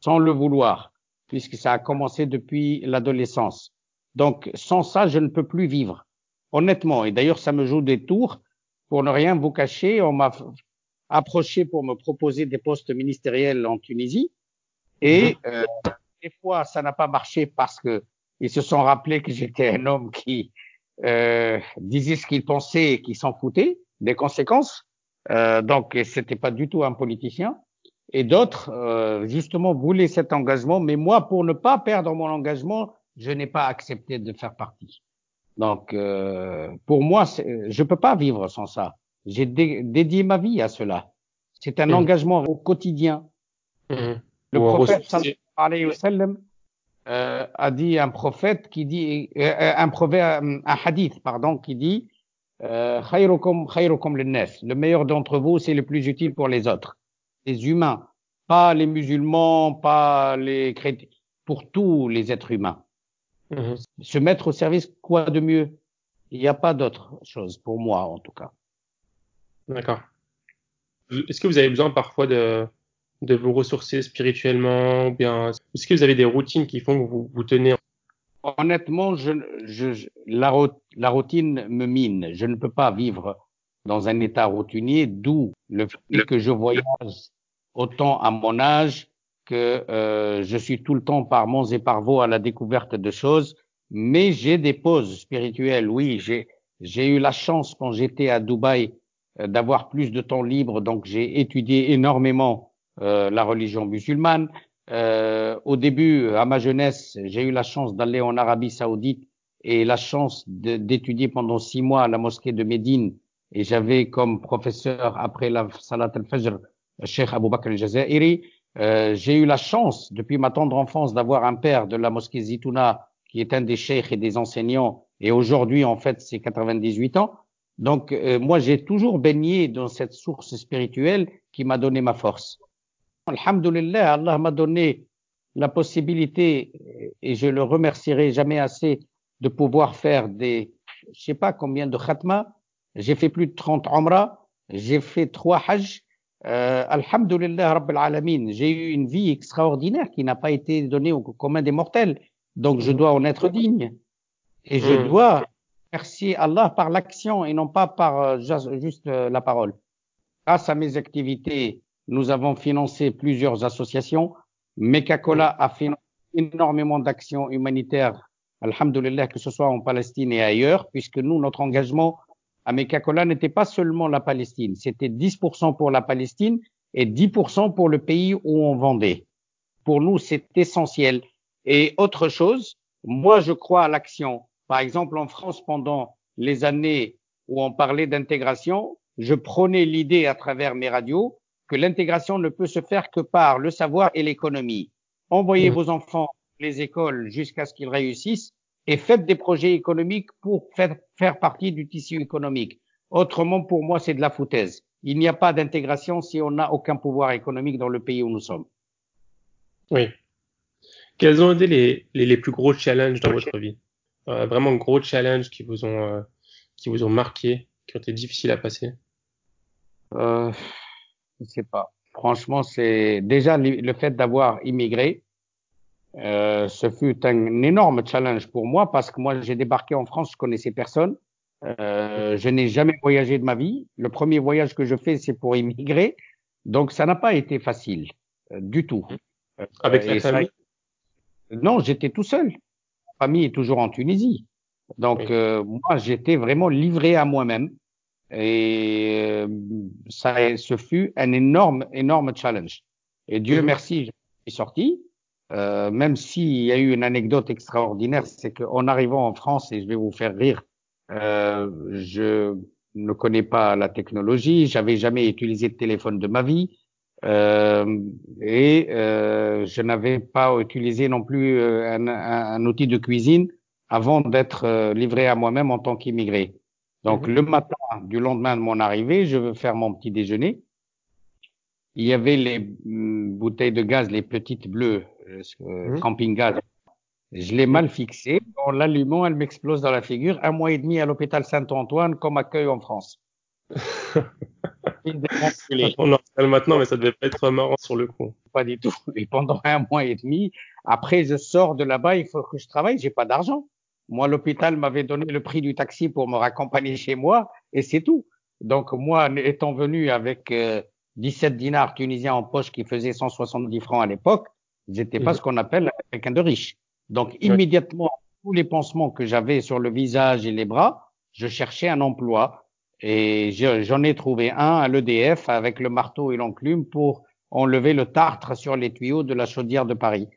sans le vouloir, puisque ça a commencé depuis l'adolescence. Donc, sans ça, je ne peux plus vivre, honnêtement. Et d'ailleurs, ça me joue des tours. Pour ne rien vous cacher, on m'a approché pour me proposer des postes ministériels en Tunisie. Et mhm. euh, des fois, ça n'a pas marché parce que ils se sont rappelés que j'étais un homme qui euh, disait ce qu'il pensait et qui s'en foutait des conséquences. Euh, donc, c'était pas du tout un politicien. Et d'autres, euh, justement, voulaient cet engagement. Mais moi, pour ne pas perdre mon engagement, je n'ai pas accepté de faire partie. Donc, euh, pour moi, je peux pas vivre sans ça. J'ai dédié ma vie à cela. C'est un mmh. engagement au quotidien. Mmh. Le prophète sallallahu alayhi wa sallam euh, a dit un prophète qui dit euh, euh, un proverbe un hadith pardon qui dit khayrukum khayrukum le meilleur d'entre vous c'est le plus utile pour les autres. Les humains pas les musulmans pas les chrétiens pour tous les êtres humains. Mhm. se mettre au service quoi de mieux? Il n'y a pas d'autre chose pour moi en tout cas. D'accord. Est-ce que vous avez besoin parfois de de vous ressourcer spirituellement ou bien est-ce que vous avez des routines qui font que vous vous tenez Honnêtement, je, je, la, la routine me mine. Je ne peux pas vivre dans un état routinier, d'où le fait que je voyage autant à mon âge, que euh, je suis tout le temps par monts et par vaux à la découverte de choses, mais j'ai des pauses spirituelles. Oui, j'ai j'ai eu la chance quand j'étais à Dubaï euh, d'avoir plus de temps libre, donc j'ai étudié énormément euh, la religion musulmane. Euh, au début, à ma jeunesse, j'ai eu la chance d'aller en Arabie Saoudite et la chance d'étudier pendant six mois à la mosquée de Médine. Et j'avais comme professeur après la Salat al-Fajr, Cheikh Abou Bakr al-Jazairi. Euh, j'ai eu la chance, depuis ma tendre enfance, d'avoir un père de la mosquée Zitouna, qui est un des cheikhs et des enseignants, et aujourd'hui, en fait, c'est 98 ans. Donc, euh, moi, j'ai toujours baigné dans cette source spirituelle qui m'a donné ma force. Alhamdulillah, Allah m'a donné la possibilité, et je le remercierai jamais assez, de pouvoir faire des, je sais pas combien de khatma. J'ai fait plus de 30 umrah, j'ai fait trois hajj, euh, Alhamdulillah Rabbil Alamin, j'ai eu une vie extraordinaire qui n'a pas été donnée au commun des mortels. Donc je dois en être digne. Et je hmm. dois remercier Allah par l'action et non pas par euh, juste euh, la parole. Grâce à mes activités, nous avons financé plusieurs associations. Mekakola a financé énormément d'actions humanitaires, alhamdulillah, que ce soit en Palestine et ailleurs, puisque nous, notre engagement à Mekakola n'était pas seulement la Palestine, c'était 10% pour la Palestine et 10% pour le pays où on vendait. Pour nous, c'est essentiel. Et autre chose, moi, je crois à l'action. Par exemple, en France, pendant les années où on parlait d'intégration, je prônais l'idée à travers mes radios que l'intégration ne peut se faire que par le savoir et l'économie. Envoyez mmh. vos enfants les écoles jusqu'à ce qu'ils réussissent et faites des projets économiques pour faire, faire partie du tissu économique. Autrement, pour moi, c'est de la foutaise. Il n'y a pas d'intégration si on n'a aucun pouvoir économique dans le pays où nous sommes. Oui. Quels ont été les, les, les plus gros challenges dans votre vie? Euh, Vraiment gros challenges qui vous ont euh, qui vous ont marqué, qui ont été difficiles à passer? Euh, Je sais pas. Franchement, c'est déjà le fait d'avoir immigré. Euh, ce fut un énorme challenge pour moi parce que moi j'ai débarqué en France, je connaissais personne. Euh, je n'ai jamais voyagé de ma vie. Le premier voyage que je fais, c'est pour immigrer. Donc ça n'a pas été facile euh, du tout. Avec la famille? Non, j'étais tout seul. Ma famille est toujours en Tunisie. Donc moi j'étais vraiment livré à moi-même. Et ça, ce fut un énorme, énorme challenge. Et Dieu mhm. merci, je suis sorti. Euh, même s'il y a eu une anecdote extraordinaire, c'est qu'en arrivant en France, et je vais vous faire rire, euh, je ne connais pas la technologie, j'avais jamais utilisé de téléphone de ma vie, euh, et euh, je n'avais pas utilisé non plus euh, un, un, outil de cuisine avant d'être livré à moi-même en tant qu'immigré. Donc mhm. le matin du lendemain de mon arrivée, je veux faire mon petit déjeuner. Il y avait les mm, bouteilles de gaz, les petites bleues, euh, mmh. camping gaz. Je l'ai mal fixé. En l'allumant, elle m'explose dans la figure. Un mois et demi à l'hôpital Saint-Antoine comme accueil en France. On en parle maintenant, mais ça devait pas être marrant sur le coup. Pas du tout. Et pendant un mois et demi, après, je sors de là-bas, il faut que je travaille, j'ai pas d'argent. Moi, l'hôpital m'avait donné le prix du taxi pour me raccompagner chez moi, et c'est tout. Donc, moi, étant venu avec 17 euh, dinars tunisiens en poche qui faisaient 170 francs à l'époque, J'étais pas ce qu'on appelle quelqu'un de riche. Donc, immédiatement, tous les pansements que j'avais sur le visage et les bras, je cherchais un emploi et j'en ai trouvé un à l'EDF avec le marteau et l'enclume pour enlever le tartre sur les tuyaux de la chaudière de Paris.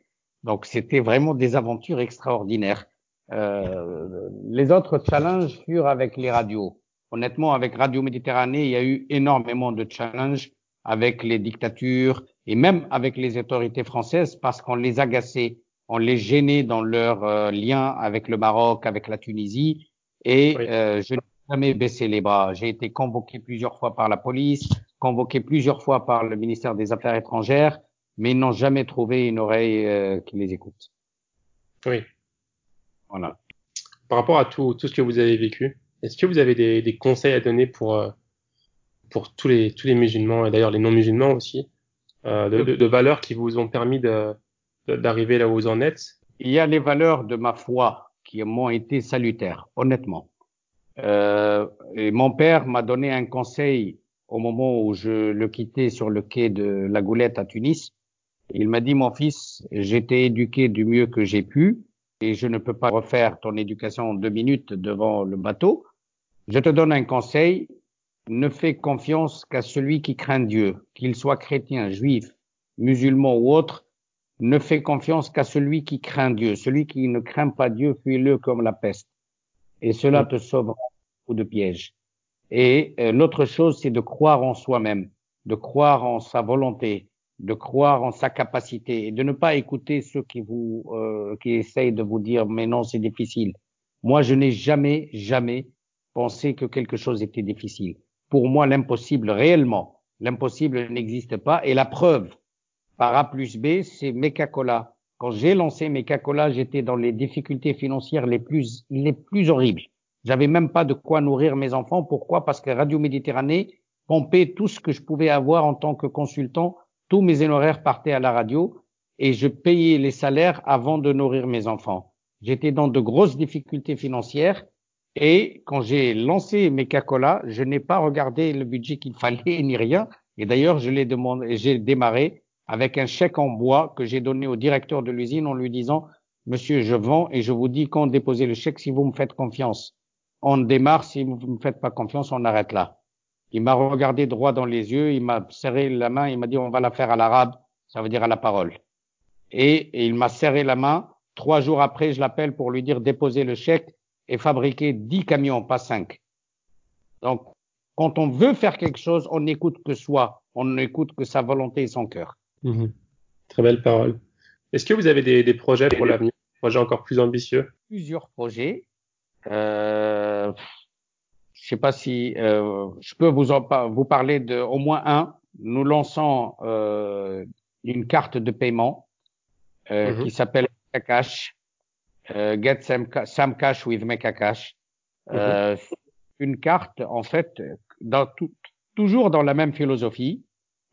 Donc, c'était vraiment des aventures extraordinaires. Euh, les autres challenges furent avec les radios. Honnêtement, avec Radio Méditerranée, il y a eu énormément de challenges avec les dictatures et même avec les autorités françaises parce qu'on les agaçait, on les gênait dans leur euh, lien avec le Maroc, avec la Tunisie. Et euh, je n'ai jamais baissé les bras. J'ai été convoqué plusieurs fois par la police, convoqué plusieurs fois par le ministère des Affaires étrangères, mais ils n'ont jamais trouvé une oreille euh, qui les écoute. Oui. Voilà. Par rapport à tout, tout ce que vous avez vécu, est-ce que vous avez des, des conseils à donner pour pour tous les tous les musulmans et d'ailleurs les non musulmans aussi euh, de, de, valeurs qui vous ont permis d'arriver là où vous en êtes? Il y a les valeurs de ma foi qui m'ont été salutaires, honnêtement. Euh, et mon père m'a donné un conseil au moment où je le quittais sur le quai de la Goulette à Tunis. Il m'a dit, mon fils, j'étais éduqué du mieux que j'ai pu et je ne peux pas refaire ton éducation en deux minutes devant le bateau. Je te donne un conseil, ne fais confiance qu'à celui qui craint Dieu, qu'il soit chrétien, juif, musulman ou autre, ne fais confiance qu'à celui qui craint Dieu. Celui qui ne craint pas Dieu, fuis-le comme la peste. Et cela te sauvera ou de pièges. Et euh, l'autre chose, c'est de croire en soi-même, de croire en sa volonté, de croire en sa capacité et de ne pas écouter ceux qui vous euh, qui essayent de vous dire mais non c'est difficile. Moi je n'ai jamais jamais pensé que quelque chose était difficile. Pour moi l'impossible réellement l'impossible n'existe pas et la preuve par A plus B c'est Mecacola. Quand j'ai lancé Mecacola j'étais dans les difficultés financières les plus les plus horribles. J'avais même pas de quoi nourrir mes enfants. Pourquoi? Parce que Radio Méditerranée pompait tout ce que je pouvais avoir en tant que consultant tous mes honoraires partaient à la radio et je payais les salaires avant de nourrir mes enfants. J'étais dans de grosses difficultés financières et quand j'ai lancé mes cacolas, je n'ai pas regardé le budget qu'il fallait ni rien. Et d'ailleurs, je l'ai demandé, j'ai démarré avec un chèque en bois que j'ai donné au directeur de l'usine en lui disant, monsieur, je vends et je vous dis quand déposer le chèque si vous me faites confiance. On démarre, si vous ne me faites pas confiance, on arrête là. Il m'a regardé droit dans les yeux, il m'a serré la main, il m'a dit on va la faire à l'arabe, ça veut dire à la parole. Et, il m'a serré la main. Trois jours après, je l'appelle pour lui dire déposer le chèque et fabriquer dix camions, pas cinq. Donc, quand on veut faire quelque chose, on n'écoute que soi, on n'écoute que sa volonté et son cœur. Mhm. Très belle parole. Est-ce que vous avez des, des projets pour l'avenir, projets encore plus ambitieux? Plusieurs projets. Euh, je sais pas si euh, je peux vous en, vous parler de au moins un. Nous lançons euh, une carte de paiement euh, mm-hmm. qui s'appelle Cash. Euh, Get some, Cash with Mekacash. Euh, mm-hmm. Une carte en fait dans tout, toujours dans la même philosophie.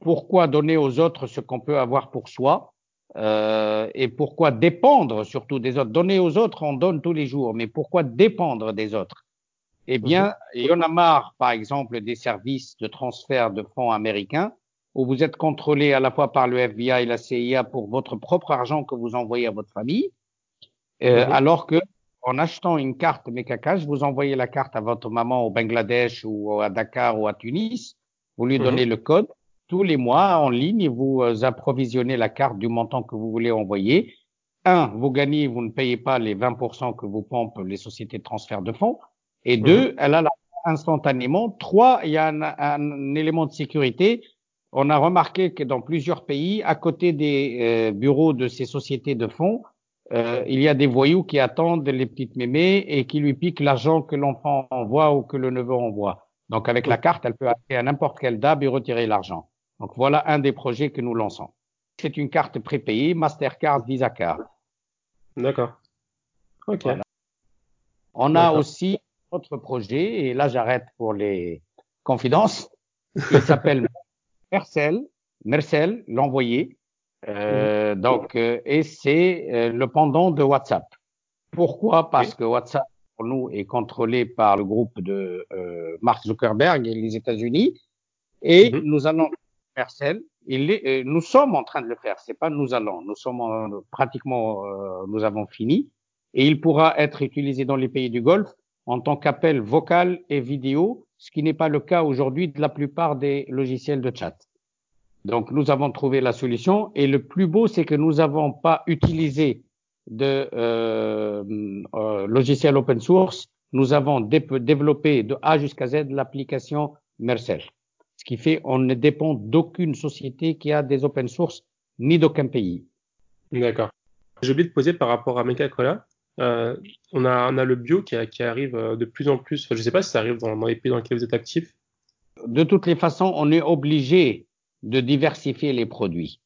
Pourquoi donner aux autres ce qu'on peut avoir pour soi euh, et pourquoi dépendre surtout des autres? Donner aux autres, on donne tous les jours, mais pourquoi dépendre des autres? Eh bien, il y en a marre, par exemple, des services de transfert de fonds américains où vous êtes contrôlé à la fois par le FBI et la CIA pour votre propre argent que vous envoyez à votre famille, euh, alors que en achetant une carte Mekakash, vous envoyez la carte à votre maman au Bangladesh ou à Dakar ou à Tunis, vous lui donnez le code tous les mois en ligne, vous euh, approvisionnez la carte du montant que vous voulez envoyer. Un, vous gagnez, vous ne payez pas les 20% que vous pompent les sociétés de transfert de fonds. Et deux, mhm. elle a la instantanément. Trois, il y a un, élément de sécurité. On a remarqué que dans plusieurs pays, à côté des euh, bureaux de ces sociétés de fonds, euh, il y a des voyous qui attendent les petites mémés et qui lui piquent l'argent que l'enfant envoie ou que le neveu envoie. Donc avec la carte, elle peut aller à n'importe quel DAB et retirer l'argent. Donc voilà un des projets que nous lançons. C'est une carte prépayée, Mastercard, Visa Card. D'accord. Ok. On a aussi autre projet, et là j'arrête pour les confidences, qui s'appelle Mercel, Mercel, l'envoyé. Euh, donc, euh, et c'est euh, le pendant de WhatsApp. Pourquoi? Parce que WhatsApp pour nous est contrôlé par le groupe de euh, Mark Zuckerberg et les États-Unis, et mhm. nous allons Mercel. Il est, nous sommes en train de le faire. C'est pas nous allons. Nous sommes pratiquement, nous avons fini, et il pourra être utilisé dans les pays du Golfe en tant qu'appel vocal et vidéo, ce qui n'est pas le cas aujourd'hui de la plupart des logiciels de chat. Donc nous avons trouvé la solution et le plus beau, c'est que nous n'avons pas utilisé de euh, euh, logiciel open source. Nous avons développé de A jusqu'à Z l'application Mercel. Ce qui fait on ne dépend d'aucune société qui a des open source ni d'aucun pays. D'accord. J'ai oublié de poser par rapport à Mecacola. Euh, on, a, on a le bio qui, qui arrive euh, de plus en plus. je ne sais pas si ça arrive dans, dans, les pays dans lesquels vous êtes actif. De toutes les façons, on est obligé de diversifier les produits.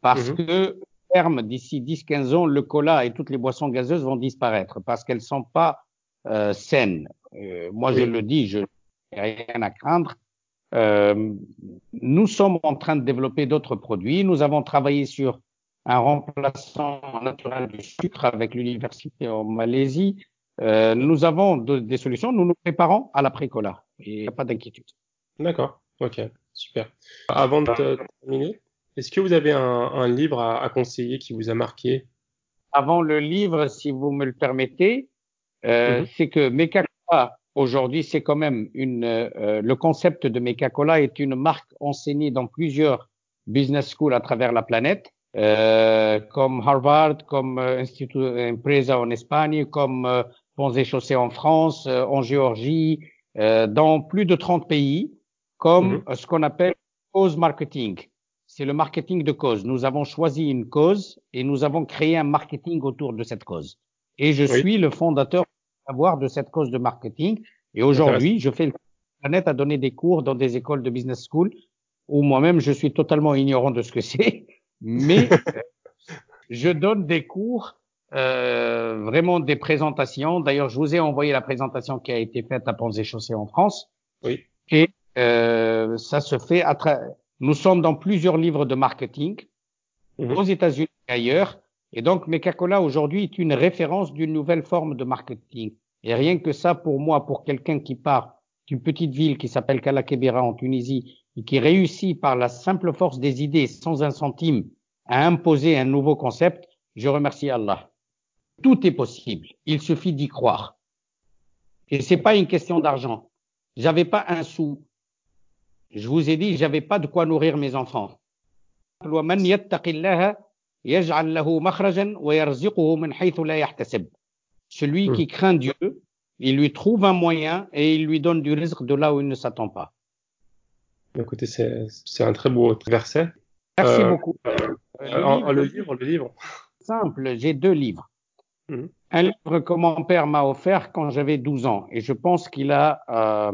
Parce mhm. que, terme, d'ici 10-15 ans, le cola et toutes les boissons gazeuses vont disparaître parce qu'elles sont pas euh, saines. Euh, moi, je le dis, je n'ai rien à craindre. Euh, nous sommes en train de développer d'autres produits. Nous avons travaillé sur un remplaçant naturel du sucre avec l'université en Malaisie. Euh, nous avons des solutions. Nous nous préparons à l'après-cola. Il n'y a pas d'inquiétude. D'accord. Ok. Super. Avant de terminer, est-ce que vous avez un, un livre à, à, conseiller qui vous a marqué? Avant le livre, si vous me le permettez, euh, mm -hmm. c'est que Mekacola, aujourd'hui, c'est quand même une. Euh, le concept de Mekacola est une marque enseignée dans plusieurs business schools à travers la planète, comme Harvard, comme euh, Institut Empresa en Espagne, comme euh, Ponts et Chaussées en France, euh, en Géorgie, dans plus de 30 pays, comme mm -hmm. ce qu'on appelle cause marketing c'est le marketing de cause. Nous avons choisi une cause et nous avons créé un marketing autour de cette cause. Et je oui. suis le fondateur de cette cause de marketing. Et aujourd'hui, je fais le planète à donner des cours dans des écoles de business school où moi-même je suis totalement ignorant de ce que c'est, mais je donne des cours, euh, vraiment des présentations. D'ailleurs, je vous ai envoyé la présentation qui a été faite à Ponts et Chaussées en France. Oui. Et euh, ça se fait à travers nous sommes dans plusieurs livres de marketing mmh. aux États-Unis et ailleurs. Et donc, Mecacola aujourd'hui est une référence d'une nouvelle forme de marketing. Et rien que ça, pour moi, pour quelqu'un qui part d'une petite ville qui s'appelle Kalakebira en Tunisie et qui réussit par la simple force des idées, sans un centime, à imposer un nouveau concept, je remercie Allah. Tout est possible. Il suffit d'y croire. Et c'est pas une question d'argent. J'avais pas un sou. Je vous ai dit, j'avais pas de quoi nourrir mes enfants. Celui qui craint Dieu, il lui trouve un moyen et il lui donne du risque de là où il ne s'attend pas. Écoutez, c'est un très beau verset. Merci euh, beaucoup. Euh, euh, le, livre, le livre. Simple, j'ai deux livres. Mmh. Un livre que mon père m'a offert quand j'avais 12 ans et je pense qu'il a euh,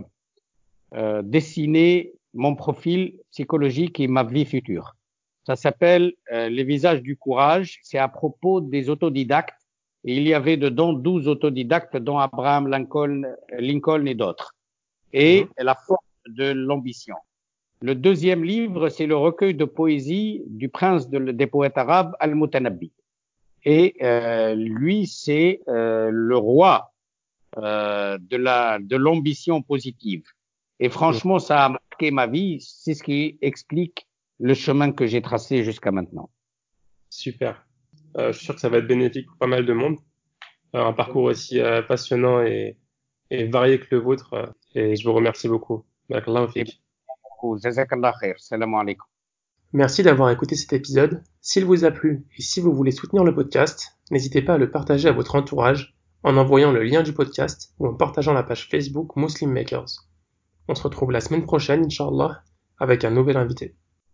euh, dessiné mon profil psychologique et ma vie future. Ça s'appelle euh, Les visages du courage. C'est à propos des autodidactes. Et il y avait dedans 12 autodidactes, dont Abraham Lincoln, Lincoln et d'autres. Et mmh. la force de l'ambition. Le deuxième livre, c'est le recueil de poésie du prince de, des poètes arabes, Al-Mutanabbi. Et euh, lui, c'est euh, le roi euh, de la de l'ambition positive. Et franchement, ça a marqué ma vie. C'est ce qui explique le chemin que j'ai tracé jusqu'à maintenant. Super. Euh, je suis sûr que ça va être bénéfique pour pas mal de monde. Un parcours aussi euh, passionnant et, et, varié que le vôtre. Et je vous remercie beaucoup. Merci d'avoir écouté cet épisode. S'il vous a plu et si vous voulez soutenir le podcast, n'hésitez pas à le partager à votre entourage en envoyant le lien du podcast ou en partageant la page Facebook Muslim Makers. On se retrouve la semaine prochaine, Inch'Allah, avec un nouvel invité.